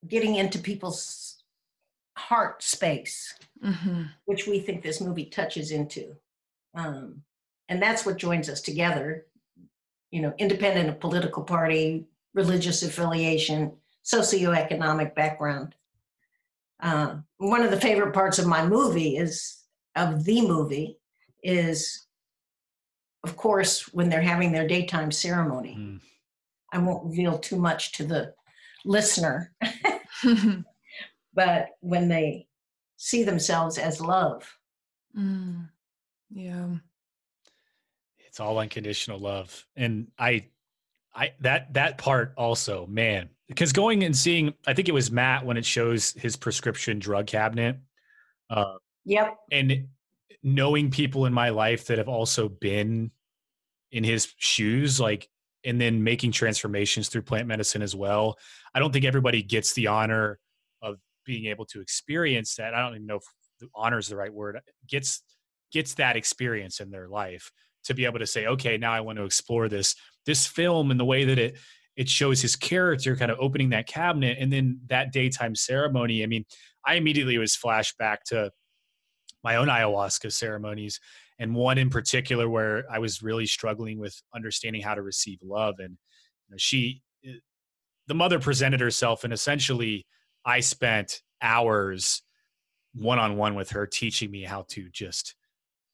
getting into people's heart space, mm-hmm. which we think this movie touches into. Um, and that's what joins us together, you know, independent of political party, religious affiliation, socioeconomic background. Uh, one of the favorite parts of my movie is of the movie is of course, when they're having their daytime ceremony. Mm. I won't reveal too much to the listener, but when they see themselves as love. Mm. Yeah. It's all unconditional love. And I I that that part also, man. Because going and seeing, I think it was Matt when it shows his prescription drug cabinet. Uh Yep. and knowing people in my life that have also been in his shoes like and then making transformations through plant medicine as well. I don't think everybody gets the honor of being able to experience that. I don't even know if the honor is the right word. Gets gets that experience in their life to be able to say okay now i want to explore this this film and the way that it it shows his character kind of opening that cabinet and then that daytime ceremony i mean i immediately was flashback to my own ayahuasca ceremonies and one in particular where i was really struggling with understanding how to receive love and you know, she eh, the mother presented herself and essentially i spent hours one on one with her teaching me how to just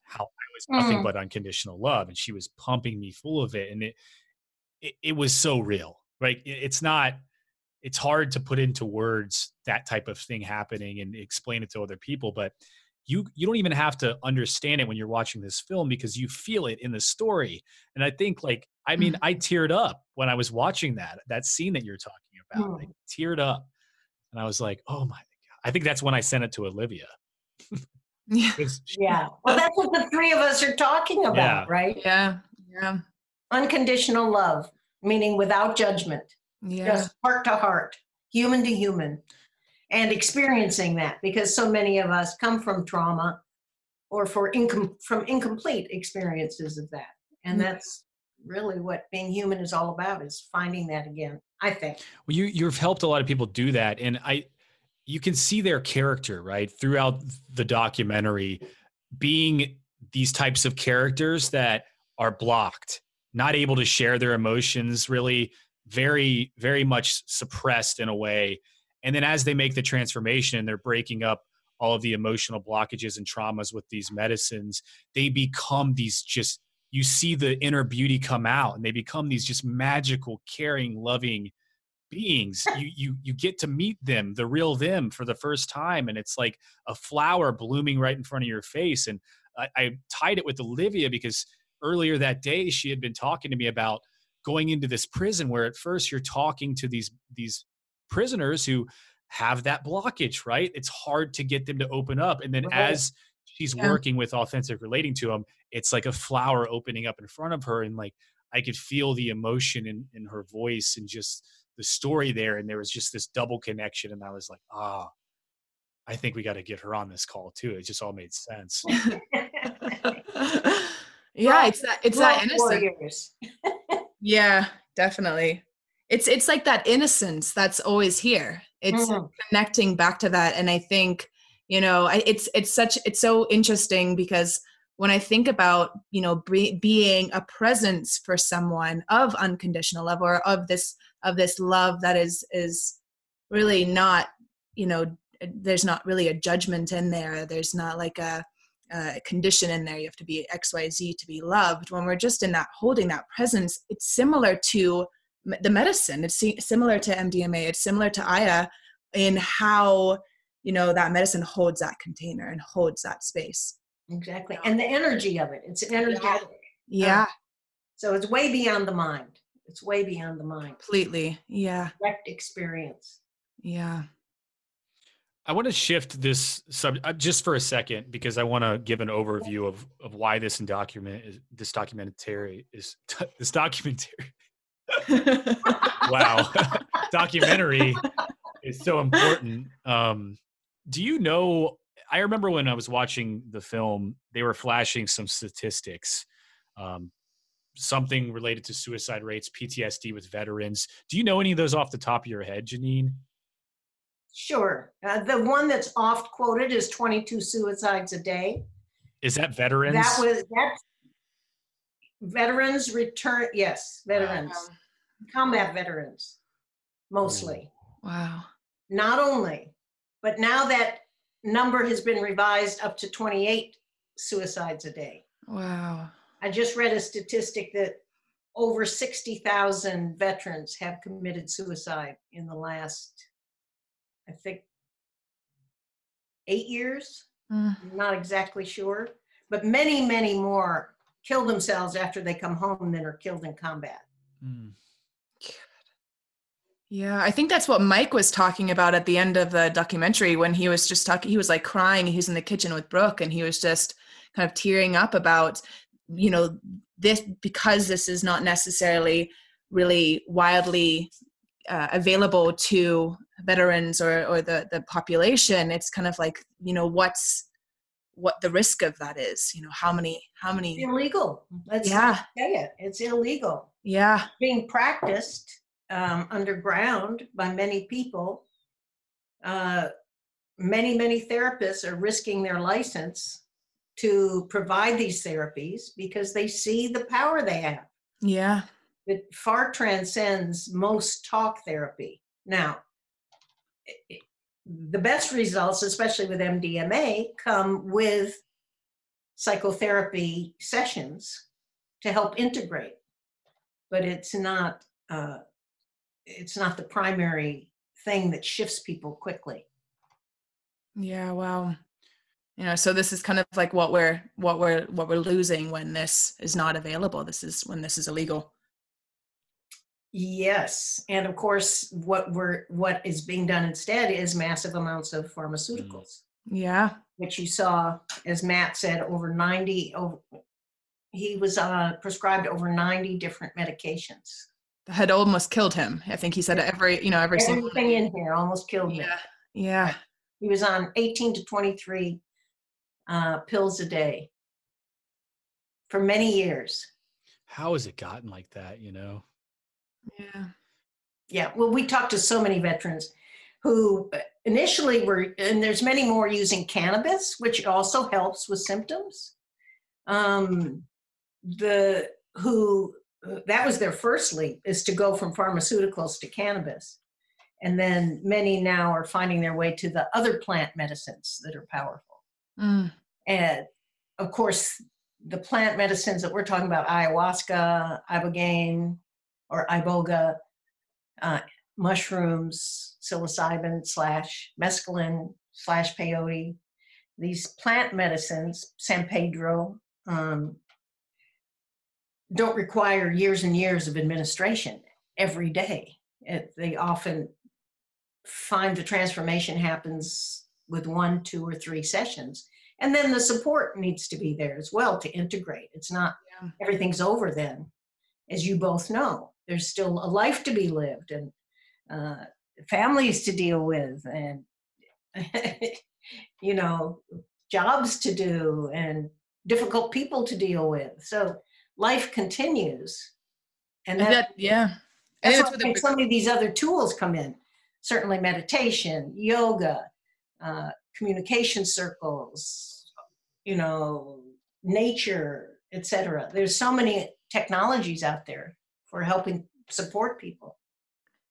how i was nothing Mm. but unconditional love and she was pumping me full of it and it it, it was so real right It- it's not it's hard to put into words that type of thing happening and explain it to other people but you you don't even have to understand it when you're watching this film because you feel it in the story and i think like i mean i teared up when i was watching that that scene that you're talking about Mm. like teared up and i was like oh my god i think that's when i sent it to olivia Yeah. 'Cause she- Yeah. Well, that's what the three of us are talking about, Yeah. right? Yeah. Yeah. Unconditional love, meaning without judgment, Yeah. just heart to heart, human to human, and experiencing that because so many of us come from trauma or for incom- from incomplete experiences of that. And Mm. that's really what being human is all about is finding that again, I think. Well, you you've helped a lot of people do that, and I you can see their character right throughout the documentary being these types of characters that are blocked, not able to share their emotions, really very very much suppressed in a way. And then as they make the transformation and they're breaking up all of the emotional blockages and traumas with these medicines, they become these just you see the inner beauty come out and they become these just magical, caring, loving beings. You you you get to meet them the real them for the first time. And it's like a flower blooming right in front of your face. And I, I tied it with olivia because earlier that day she had been talking to me about going into this prison where at first you're talking to these these prisoners who have that blockage right it's hard to get them to open up and then Right. as she's Yeah. working with authentic relating to them it's like a flower opening up in front of her and like i could feel the emotion in in her voice and just the story there and there was just this double connection and i was like ah i think we got to get her on this call too it just all made sense yeah, it's that it's that Love innocence. Yeah, definitely. It's it's like that innocence that's always here. It's Mhm. connecting back to that and I think, you know, I, it's it's such it's so interesting because when I think about, you know, be, being a presence for someone of unconditional love or of this of this love that is is really not, you know, there's not really a judgment in there. There's not like a uh, condition in there. You have to be X, Y, Z to be loved. When we're just in that holding that presence, it's similar to the medicine. It's similar to MDMA. It's similar to Aya in how you know that medicine holds that container and holds that space. Exactly. And the energy of it. It's energetic. Yeah, So it's way beyond the mind. It's way beyond the mind. completely. Yeah, Direct experience. yeah. i want to shift this subject uh, just for a second because i want to give an overview of of why this document is this documentary is this documentary wow. Documentary is so important. Um do you know i remember when i was watching the film they were flashing some statistics um something related to suicide rates ptsd with veterans. Do you know any of those off the top of your head janine? Sure. Uh, the one that's oft quoted is 22 suicides a day. is that veterans? That was that's veterans return. Yes, veterans, combat veterans, mostly. Wow. Not only, but now that number has been revised up to 28 suicides a day. Wow. I just read a statistic that over 60,000 veterans have committed suicide in the last, I think, eight years. Mm. I'm not exactly sure, but many, many more kill themselves after they come home than are killed in combat. Mm. Yeah, I think that's what Mike was talking about at the end of the documentary when he was just talking. He was like crying. He was in the kitchen with Brooke, and he was just kind of tearing up about, you know, this because this is not necessarily really wildly uh, available to veterans or or the the population. It's kind of like you know what's what the risk of that is. You know how many how It's many illegal. Let's yeah say it. It's illegal. yeah Being practiced um, underground by many people. Uh, many, many therapists are risking their license to provide these therapies because they see the power they have. yeah It far transcends most talk therapy. Now, the best results, especially with MDMA, come with psychotherapy sessions to help integrate, but it's not uh, it's not the primary thing that shifts people quickly. Yeah, wow. You know, so this is kind of like what we're what we're what we're losing when this is not available. This is when this is illegal. Yes, and of course, what we're what is being done instead is massive amounts of pharmaceuticals. Yeah. which you saw, as Matt said, over 90, over, he was uh, prescribed over 90 different medications. Had almost killed him. I think he said every, you know, every single Everything in here almost killed me. Yeah. Yeah. He was on 18 to 23 uh, pills a day for many years. How has it gotten like that? You know. Yeah. Yeah, well, we talked to so many veterans who uh, initially were, and there's many more using cannabis, which also helps with symptoms. Um, the who uh, that was their first leap is to go from pharmaceuticals to cannabis, and then many now are finding their way to the other plant medicines that are powerful. Mm. And of course, the plant medicines that we're talking about, ayahuasca, ibogaine, or iboga, uh, mushrooms, psilocybin slash mescaline slash peyote, these plant medicines, San Pedro, um, don't require years and years of administration every day. It, they often find the transformation happens with one, two, or three sessions. And then the support needs to be there as well to integrate. It's not Yeah. everything's over then, as you both know. There's still a life to be lived and uh, families to deal with and you know jobs to do and difficult people to deal with. So life continues. And And that, that, yeah. I that's that's where some of these other tools come in. Certainly meditation yoga uh, communication circles you know nature etc there's so many technologies out there for helping support people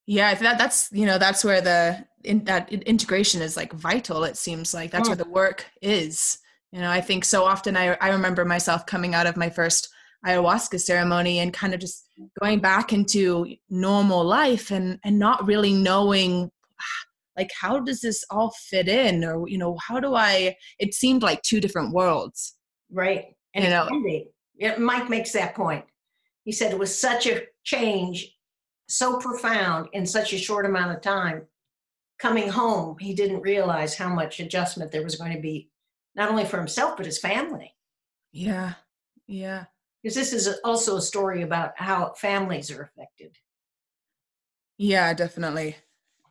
yeah, that that's you know that's where the in, that integration is like vital. It seems like that's where oh. the work is. You know, I think so often I I remember myself coming out of my first ayahuasca ceremony and kind of just going back into normal life and and not really knowing like how does this all fit in or you know how do I it seemed like two different worlds. Right. And You it know-. Yeah, Mike makes that point. He said it was such a change, so profound in such a short amount of time. Coming home, he didn't realize how much adjustment there was going to be, not only for himself, but his family. Yeah. Yeah. Because this is also a story about how families are affected. Yeah, definitely.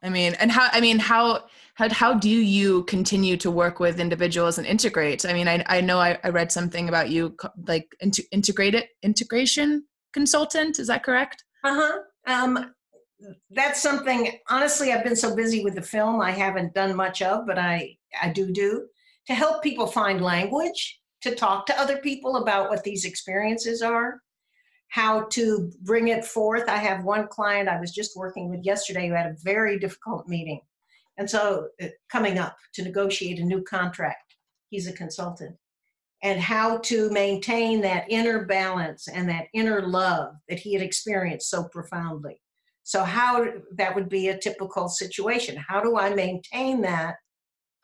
I mean, and how I mean, how how how do you continue to work with individuals and integrate? I mean, I I know I, I read something about you like into, integrated integration consultant. Is that correct? Uh-huh. Um, that's something, honestly, I've been so busy with the film, I haven't done much of, but I, I do do to help people find language, to talk to other people about what these experiences are, how to bring it forth. I have one client I was just working with yesterday who had a very difficult meeting. And so uh, coming up to negotiate a new contract, he's a consultant. And how to maintain that inner balance and that inner love that he had experienced so profoundly. So, how that would be a typical situation. How do I maintain that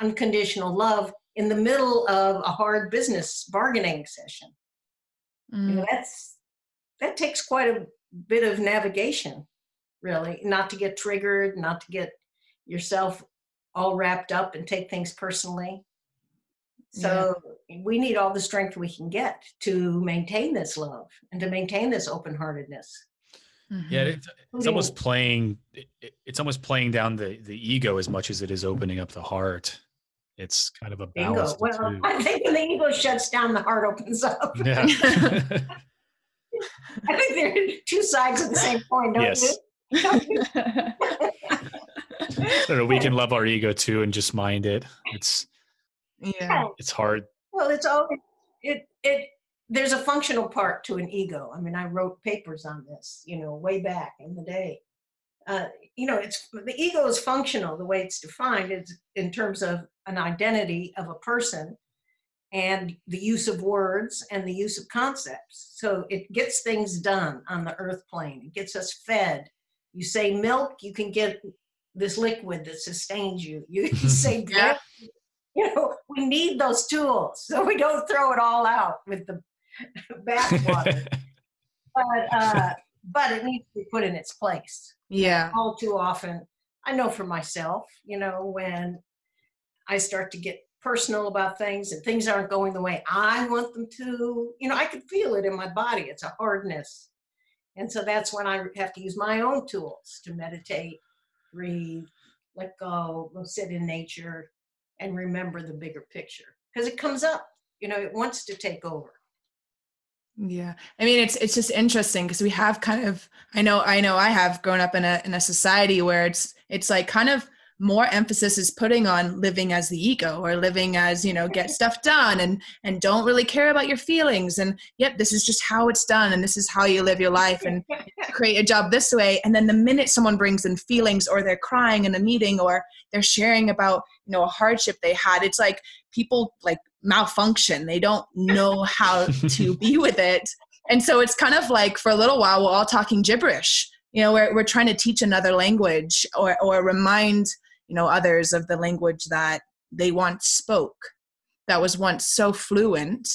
unconditional love in the middle of a hard business bargaining session? Mm. You know, that's that takes quite a bit of navigation, really, not to get triggered, not to get yourself all wrapped up and take things personally. So yeah. we need all the strength we can get to maintain this love and to maintain this open heartedness. Mm-hmm. Yeah, it's, it's almost playing. It's almost playing down the the ego as much as it is opening up the heart. It's kind of a balance. Well, I think when the ego shuts down, the heart opens up. Yeah. I think they're two sides of the same coin, don't yes. you? I don't know. We can love our ego too and just mind it. It's yeah. It's hard. Well it's all it it there's a functional part to an ego. I mean i wrote papers on this you know way back in the day. Uh, you know it's the ego is functional the way it's defined is in terms of an identity of a person and the use of words and the use of concepts. So it gets things done on the earth plane. It gets us fed. You say milk you can get this liquid that sustains you. You say bread you know, we need those tools so we don't throw it all out with the bathwater. but uh, but it needs to be put in its place. Yeah. All too often, I know for myself, you know, when I start to get personal about things and things aren't going the way I want them to, you know, I can feel it in my body. It's a hardness. And so that's when I have to use my own tools to meditate, breathe, let go, go sit in nature, and remember the bigger picture because it comes up you know it wants to take over. Yeah i mean it's it's just interesting because we have kind of i know i know i have grown up in a in a society where it's it's like kind of more emphasis is putting on living as the ego or living as you know get mm-hmm. stuff done and and don't really care about your feelings and yep this is just how it's done and this is how you live your life and create a job this way. And then the minute someone brings in feelings or they're crying in a meeting or they're sharing about you know a hardship they had it's like people like malfunction. They don't know how to be with it. And so it's kind of like for a little while we're all talking gibberish. You know we're, we're trying to teach another language or, or remind you know others of the language that they once spoke that was once so fluent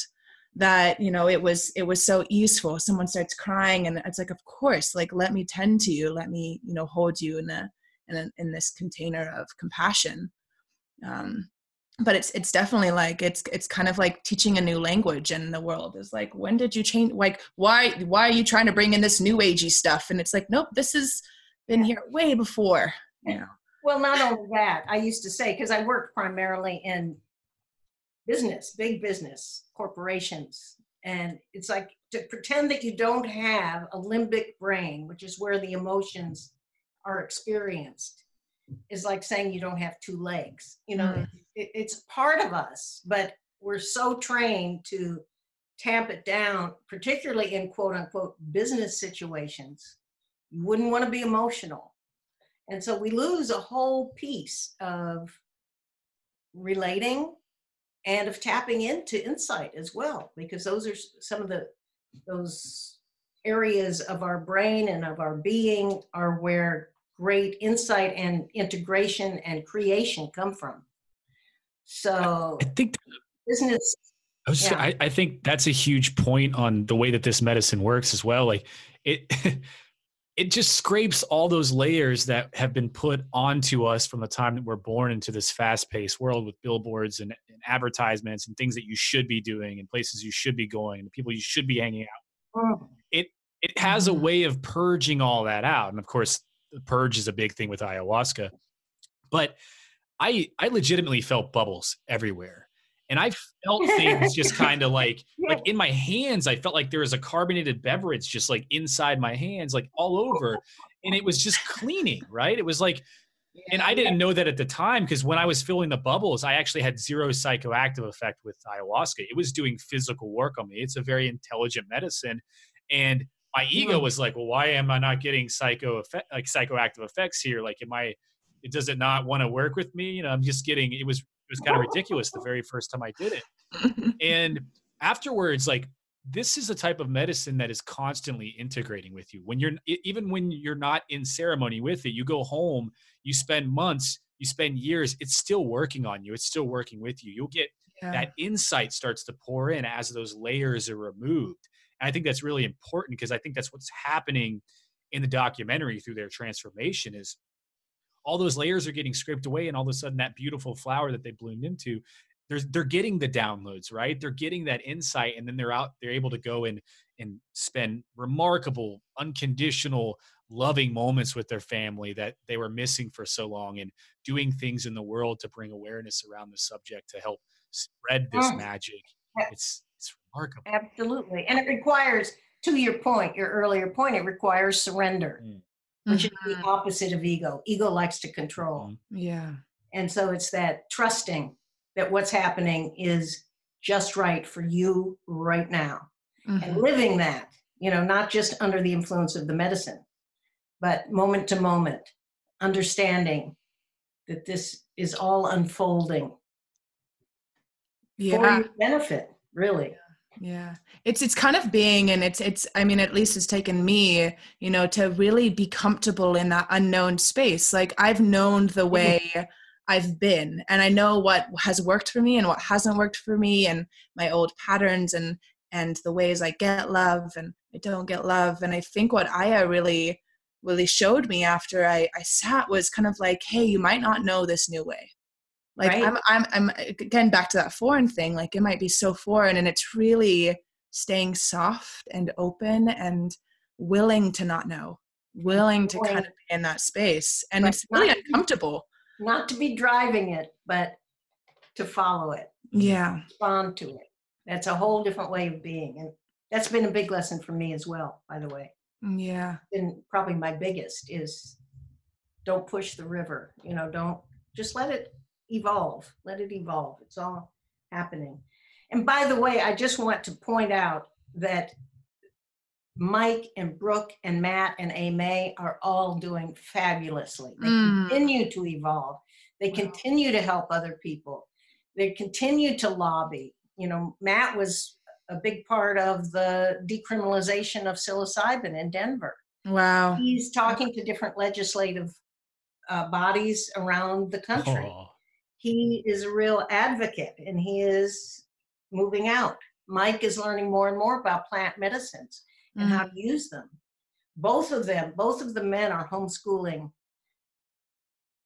that you know it was it was so easeful someone starts crying and it's like of course like let me tend to you. Let me you know hold you in a in, a, in this container of compassion. Um but it's it's definitely like it's it's kind of like teaching a new language in the world. Is like when did you change like why why are you trying to bring in this new agey stuff? And it's like nope this has been here way before. Know well, not only that, I used to say, because I worked primarily in business, big business, corporations. And it's like to pretend that you don't have a limbic brain, which is where the emotions are experienced, is like saying you don't have two legs. You know, mm. it, it's part of us, but we're so trained to tamp it down, particularly in quote unquote business situations. You wouldn't want to be emotional. And so we lose a whole piece of relating and of tapping into insight as well, because those are some of the those areas of our brain and of our being are where great insight and integration and creation come from. So I think business I, was, yeah. I, I, think that's a huge point on the way that this medicine works as well. Like it it just scrapes all those layers that have been put onto us from the time that we're born into this fast-paced world with billboards and, and advertisements and things that you should be doing and places you should be going and people you should be hanging out. Oh. It it has a way of purging all that out, and of course, the purge is a big thing with ayahuasca. But I I legitimately felt bubbles everywhere and I felt things just kind of like like in my hands. I felt like there was a carbonated beverage just like inside my hands, like all over, and it was just cleaning. Right? It was like, and I didn't know that at the time because when I was filling the bubbles, I actually had zero psychoactive effect with ayahuasca. It was doing physical work on me. It's a very intelligent medicine, and my ego was like, well, why am I not getting psycho effect, like psychoactive effects here? Like, am I? Does it not want to work with me? You know, I'm just getting. It was was kind of ridiculous the very first time I did it. and afterwards, like this is a type of medicine that is constantly integrating with you. When you're even when you're not in ceremony with it, you go home, you spend months, you spend years, it's still working on you. It's still working with you. You'll get yeah. that insight starts to pour in as those layers are removed. And I think that's really important because I think that's what's happening in the documentary through their transformation is all those layers are getting scraped away and all of a sudden that beautiful flower that they bloomed into they're they're getting the downloads right? They're getting that insight and then they're out they're able to go and and spend remarkable unconditional loving moments with their family that they were missing for so long and doing things in the world to bring awareness around the subject to help spread this magic. It's it's remarkable. Absolutely. And it requires to your point your earlier point it requires surrender. Mm. Which mm-hmm. is the mm-hmm. opposite of ego ego likes to control mm-hmm. yeah and so it's that trusting that what's happening is just right for you right now mm-hmm. and living that you know not just under the influence of the medicine but moment to moment understanding that this is all unfolding yeah. for your benefit really yeah. It's it's kind of being and it's it's i mean at least it's taken me you know to really be comfortable in that unknown space. Like i've known the mm-hmm. way I've been and I know what has worked for me and what hasn't worked for me and my old patterns and and the ways I get love and I don't get love. And I think what Aya really really showed me after I, I sat was kind of like hey you might not know this new way like right. I'm I'm I'm again back to that foreign thing like it might be so foreign and it's really staying soft and open and willing to not know willing to kind of be in that space and it's really uncomfortable not to be driving it, but to follow it. Yeah. Respond to it. That's a whole different way of being. And that's been a big lesson for me as well, by the way. Yeah. And probably my biggest is don't push the river. You know, don't just let it evolve. Let it evolve. It's all happening. And by the way, I just want to point out that Mike and Brooke and Matt and Amy are all doing fabulously. They mm. continue to evolve. They wow. continue to help other people. They continue to lobby. You know, Matt was a big part of the decriminalization of psilocybin in Denver. Wow. He's talking to different legislative uh, bodies around the country. Oh. He is a real advocate and he is moving out. Mike is learning more and more about plant medicines and mm-hmm. how to use them. Both of them, both of the men are homeschooling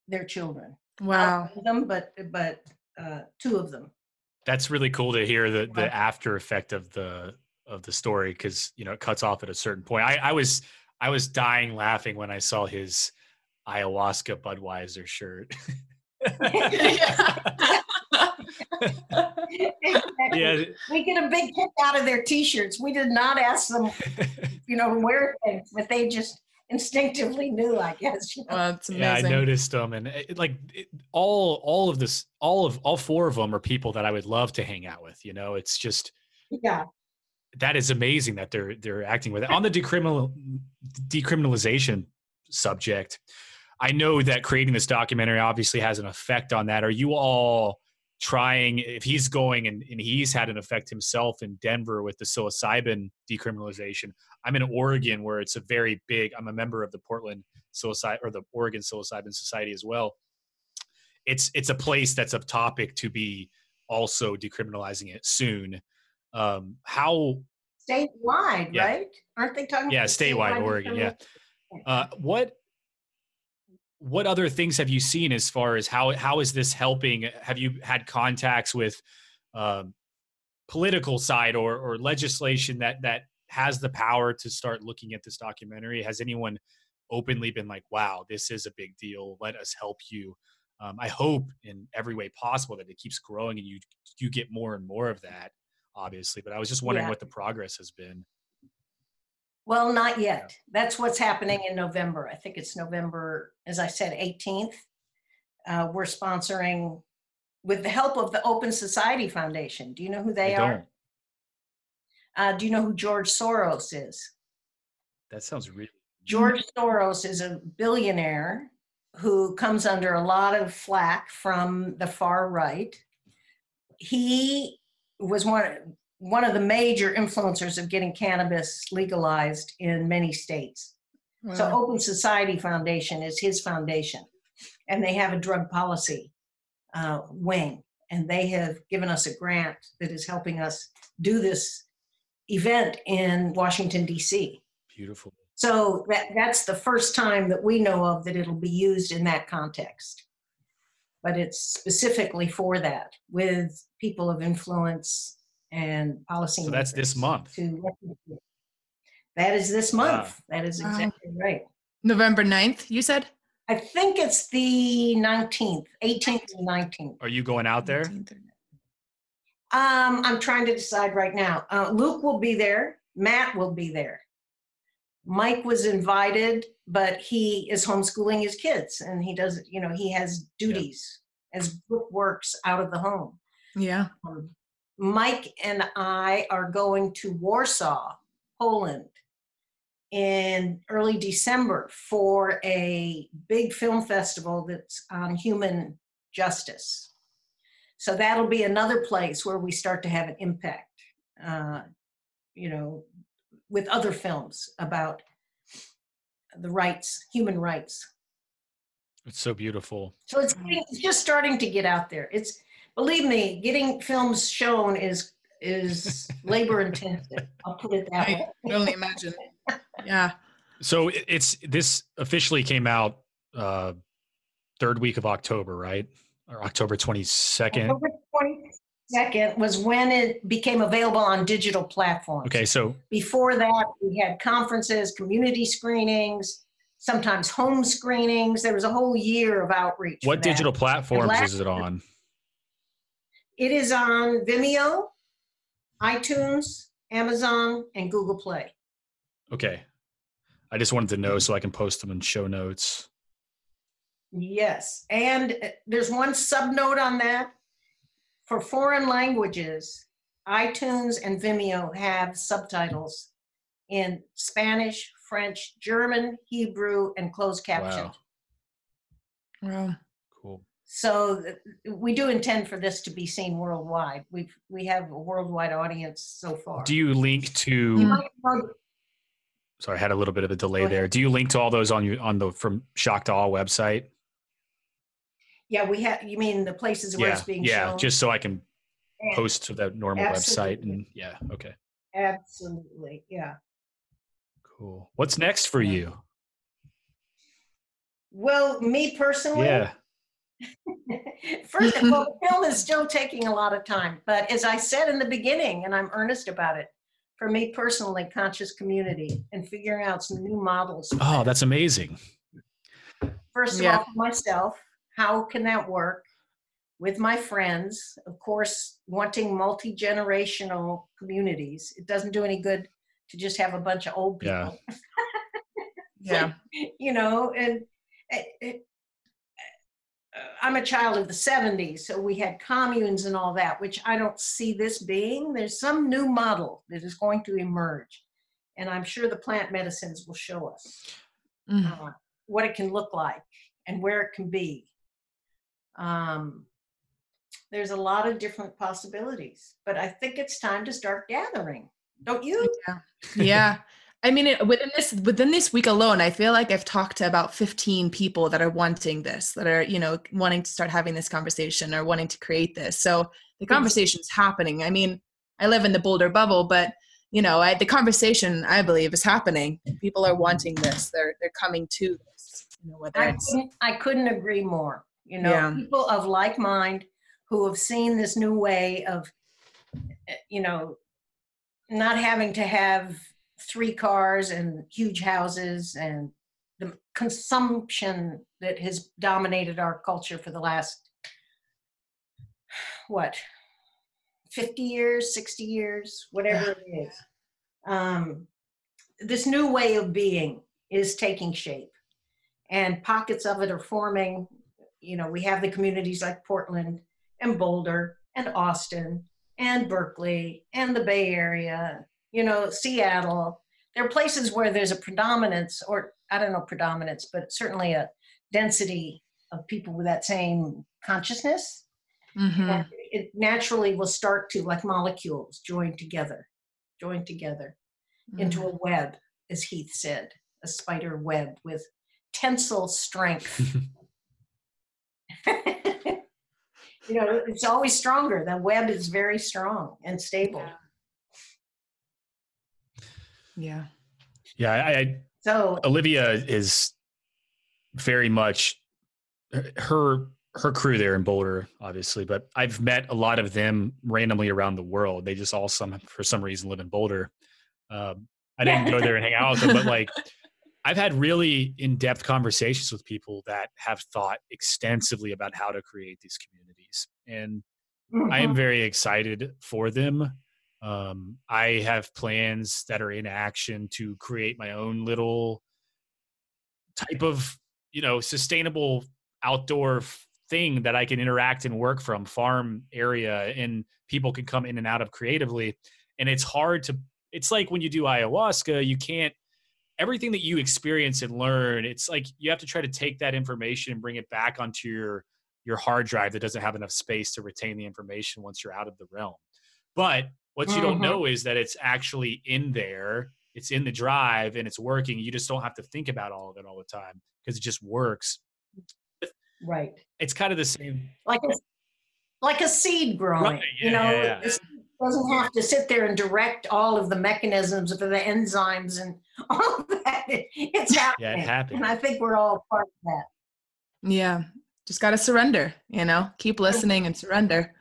their children. Wow. them, but but uh, two of them. That's really cool to hear the the after effect of the of the story because you know it cuts off at a certain point. I, I was I was dying laughing when I saw his ayahuasca Budweiser shirt. yeah. We get a big kick out of their t-shirts. We did not ask them, you know, to wear things, but they just instinctively knew, I guess. You know? well, yeah, I noticed them, and it, like it, all all of this, all of all four of them are people that I would love to hang out with. You know, it's just yeah, that is amazing that they're they're acting with it on the decriminal decriminalization subject. I know that creating this documentary obviously has an effect on that. Are you all trying if he's going and, and he's had an effect himself in denver with the psilocybin decriminalization i'm in oregon where it's a very big i'm a member of the portland psilocybin or the oregon psilocybin society as well. It's it's a place that's a topic to be also decriminalizing it soon. Um how statewide yeah. right? Aren't they talking yeah statewide, statewide oregon yeah. uh what what other things have you seen as far as how how is this helping? Have you had contacts with um, political side or or legislation that that has the power to start looking at this documentary? Has anyone openly been like, "Wow, this is a big deal. Let us help you." Um, I hope in every way possible that it keeps growing and you you get more and more of that, obviously. But I was just wondering yeah. what the progress has been. Well, not yet. That's what's happening in November. I think it's November, as I said, 18th. Uh, we're sponsoring with the help of the Open Society Foundation. Do you know who they I are? Uh, do you know who George Soros is? That sounds really. George Soros is a billionaire who comes under a lot of flack from the far right. He was one one of the major influencers of getting cannabis legalized in many states. So Open Society Foundation is his foundation, and they have a drug policy uh, wing, and they have given us a grant that is helping us do this event in Washington D.C. Beautiful. So that, that's the first time that we know of that it'll be used in that context. But it's specifically for that with people of influence and policy. So that's this month. To that is this month. That is Wow. exactly right. November 9th, you said? I think it's the 19th, 18th and 19th. Are you going out there? 19th or- Um, I'm trying to decide right now. Uh, Luc will be there. Matt will be there. Mike was invited, but he is homeschooling his kids and he does, you know, he has duties as Brooke works out of the home. Yeah. Um, Mike and I are going to Warsaw, Poland in early December for a big film festival that's on human justice. So that'll be another place where we start to have an impact, uh, you know, with other films about the rights, human rights. It's so beautiful. So it's, it's just starting to get out there. It's believe me, getting films shown is is labor intensive. I'll put it that I way. can only imagine. Yeah. So it- it's this officially came out uh third week of October, right? Or October 22nd. October 22nd was when it became available on digital platforms. Okay, so Before that, we had conferences, community screenings, sometimes home screenings. There was a whole year of outreach. what digital platforms is it on? It is on Vimeo, iTunes, Amazon, and Google Play. Okay. I just wanted to know so I can post them in show notes. Yes, and uh, there's one sub note on that. For foreign languages, iTunes and Vimeo have subtitles in Spanish, French, German, Hebrew, and closed caption. Wow. Wow. Cool. So we do intend for this to be seen worldwide. We've we have a worldwide audience so far. Do you link to Mm. sorry, I had a little bit of a delay there. Do you link to all those on you on the from Shock to Awe website? Yeah, we have. You mean the places where Yeah. it's being Yeah, shown? just so I can Yeah, post to that normal website and yeah, okay. absolutely. Yeah. Cool. What's next for Yeah. you? Well, me personally, Yeah. First of all, the film is still taking a lot of time, but as I said in the beginning, and I'm earnest about it, for me personally, conscious community and figuring out some new models. Oh, that. that's amazing. First of Yeah. all, for myself, how can that work with my friends? Of course, wanting multi generational communities. It doesn't do any good to just have a bunch of old people. Yeah. Yeah. you know, and it, it, uh, I'm a child of the 70s, so we had communes and all that, which I don't see this being. There's some new model that is going to emerge, and I'm sure the plant medicines will show us Mm. uh, what it can look like and where it can be. Um, there's a lot of different possibilities, but I think it's time to start gathering. Don't you? yeah i mean it, within this within this week alone i feel like i've talked to about 15 people that are wanting this that are you know wanting to start having this conversation or wanting to create this so the conversation's happening i mean i live in the boulder bubble but you know I, the conversation i believe is happening people are wanting this they're they're coming to this you know whether I couldn't, I couldn't agree more. You know, Yeah. people of like mind who have seen this new way of, eh, you know, not having to have three cars and huge houses and the consumption that has dominated our culture for the last, what, 50 years, 60 years, whatever it is. Um, this new way of being is taking shape and pockets of it are forming. You know, we have the communities like Portland and Boulder and Austin and Berkeley and the Bay Area, you know, Seattle. There are places where there's a predominance, or I don't know predominance, but certainly a density of people with that same consciousness. Mhm. It naturally will start to like molecules join together, join together into a web, as Heath said, a spider web with tensile strength. you know, it's always stronger. The web is very strong and stable. Yeah. Yeah, I, I So Olivia is very much her her crew there in Boulder, obviously, but I've met a lot of them randomly around the world. They just all some for some reason live in Boulder. Um, I didn't go there and hang out with them, but like I've had really in depth conversations with people that have thought extensively about how to create these communities, and I am Mhm. very excited for them. Um, I have plans that are in action to create my own little type of, you know, sustainable outdoor thing that I can interact and work from farm area and people can come in and out of creatively. And it's hard to, it's like when you do ayahuasca, you can't, everything that you experience and learn, it's like you have to try to take that information and bring it back onto your your hard drive that doesn't have enough space to retain the information once you're out of the realm. But what you don't Mhm. know is that it's actually in there, it's in the drive and it's working. You just don't have to think about all of it all the time because it just works. right. It's kind of the same. Like a, like a seed growing. Right, you know, yeah, yeah. the doesn't have to sit there and direct all of the mechanisms for the enzymes and all of that. It- it's Yeah, it happens. And I think we're all part of that. Yeah. Just got to surrender, you know, keep listening and surrender.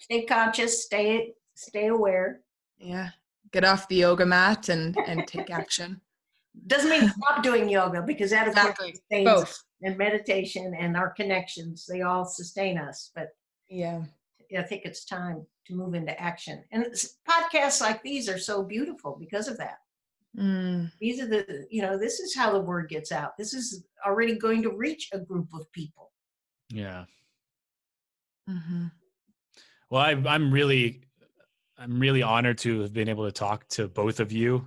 Stay conscious, stay stay aware. Yeah. Get off the yoga mat and and take action. Doesn't mean stop doing yoga because that of course Exactly. sustains Both. and meditation and our connections, they all sustain us. But Yeah. I think it's time to move into action. And podcasts like these are so beautiful because of that. Mm, These are the, you know, this is how the word gets out. This is already going to reach a group of people. Yeah. hmm Well, I, I'm really, I'm really honored to have been able to talk to both of you.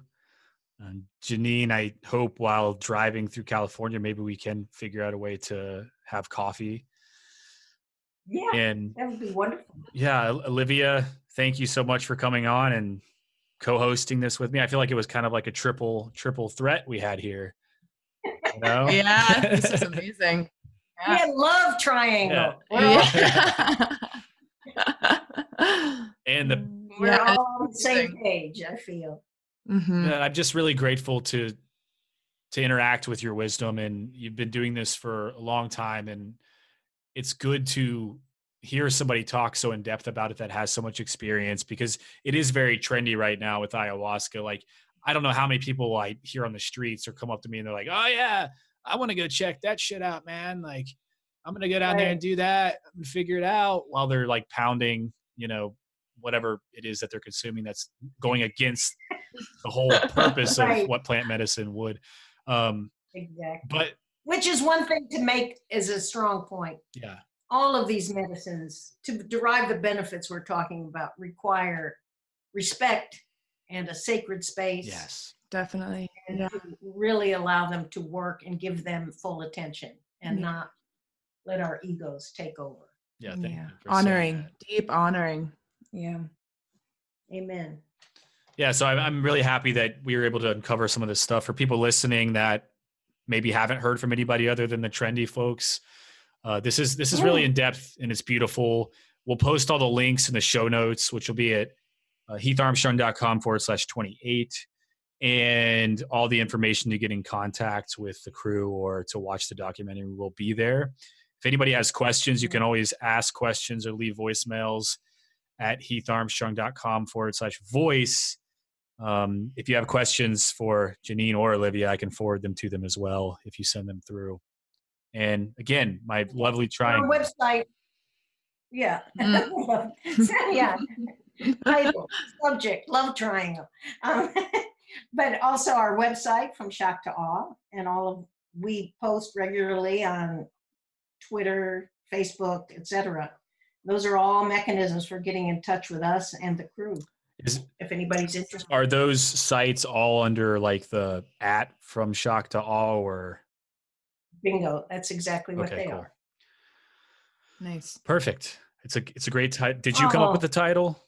Um, Janine, I hope while driving through California, maybe we can figure out a way to have coffee. Yeah, And that would be wonderful. yeah, Olivia, thank you so much for coming on and co-hosting this with me. I feel like it was kind of like a triple, triple threat we had here. You know? Yeah. This is amazing. We love triangle. Yeah. We're, Yeah. and the we're Yeah, all on the same page, I feel. Mhm. Yeah, I'm just really grateful to to interact with your wisdom and you've been doing this for a long time and it's good to hear somebody talk so in depth about it that has so much experience because it is very trendy right now with ayahuasca like I don't know how many people I hear on the streets or come up to me and they're like, "Oh yeah, I want to go check that shit out, man." Like I'm going to go down there and do that and figure it out while they're like pounding, you know, whatever it is that they're consuming that's going against the whole purpose Right. of what plant medicine would. Um, Exactly. but Which is one thing to make as a strong point. yeah, All of these medicines, to derive the benefits we're talking about, require respect and a sacred space. yes, Definitely. And Yeah. to really allow them to work and give them full attention and Yeah. not let our egos take over. yeah. Thank yeah. you for saying Honoring, deep honoring. Yeah. Amen. Yeah, so I'm, I'm really happy that we were able to uncover some of this stuff for people listening that maybe haven't heard from anybody other than the trendy folks. Uh, this is this is really in depth and it's beautiful. We'll post all the links in the show notes, which will be at uh, heatharmstrong.com forward slash 28. And all the information to get in contact with the crew or to watch the documentary will be there. If anybody has questions, you can always ask questions or leave voicemails at heatharmstrong.com forward slash voice. Um, if you have questions for Janine or Olivia, I can forward them to them as well if you send them through. And again, my lovely Our triangle. website. Yeah. Mm. yeah. Title, subject, love triangle. Um, but also our website from shock to awe and all of we post regularly on Twitter, Facebook, etc. Those are all mechanisms for getting in touch with us and the crew. Is, If anybody's interested, are those sites all under like the at from shock to awe or bingo, that's exactly what okay, they cool. are. Nice. Perfect. It's a it's a great title. Did you come up Oh. with the title?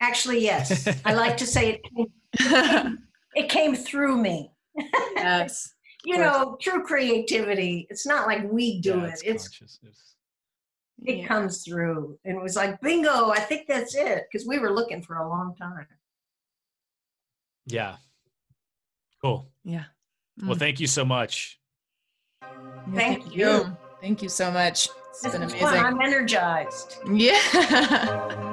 Actually, yes. I like to say it came, it came through me. yes. You know, true creativity. It's not like we do Yeah, it. It's conscious. It's- it Yeah. comes through. And it was like, bingo, I think that's it. Because we were looking for a long time. yeah. Cool. Yeah. Well, Mm. thank you so much. Yeah, Thank you. Thank you so much. It's This been amazing. fun. I'm energized. Yeah.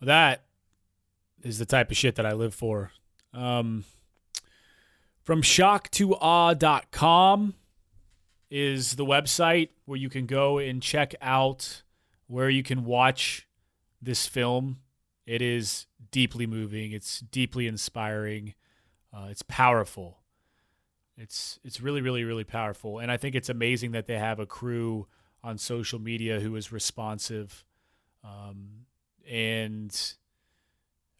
That is the type of shit that I live for. Um, from shocktoawe.com is the website where you can go and check out where you can watch this film. It is deeply moving. It's deeply inspiring. Uh, it's powerful. It's it's really really really powerful, and I think it's amazing that they have a crew on social media who is responsive. Um, and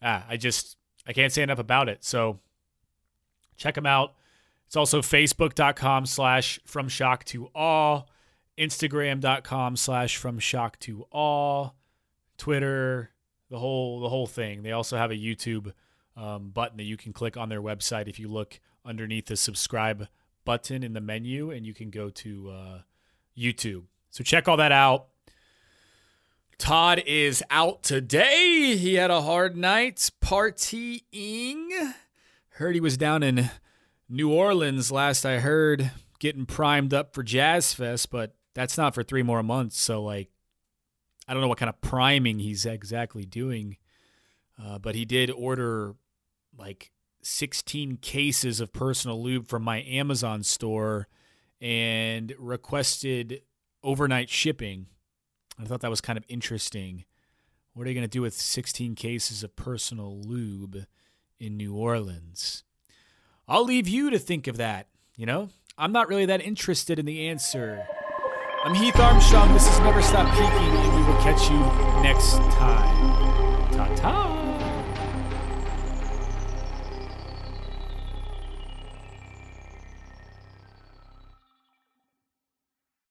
ah, I just I can't say enough about it. So check them out. It's also facebook.com slash from shock to awe, Instagram.com slash from shock to awe, Twitter, the whole the whole thing. They also have a YouTube um, button that you can click on their website if you look underneath the subscribe button in the menu, and you can go to uh, YouTube. So check all that out. Todd is out today. He had a hard night partying. Heard he was down in New Orleans last I heard, getting primed up for Jazz Fest, but that's not for three more months. So, like, I don't know what kind of priming he's exactly doing. Uh, but he did order like 16 cases of personal lube from my Amazon store and requested overnight shipping. I thought that was kind of interesting. What are you going to do with 16 cases of personal lube in New Orleans? I'll leave you to think of that. You know, I'm not really that interested in the answer. I'm Heath Armstrong. This is Never Stop Peaking, and we will catch you next time. Ta ta.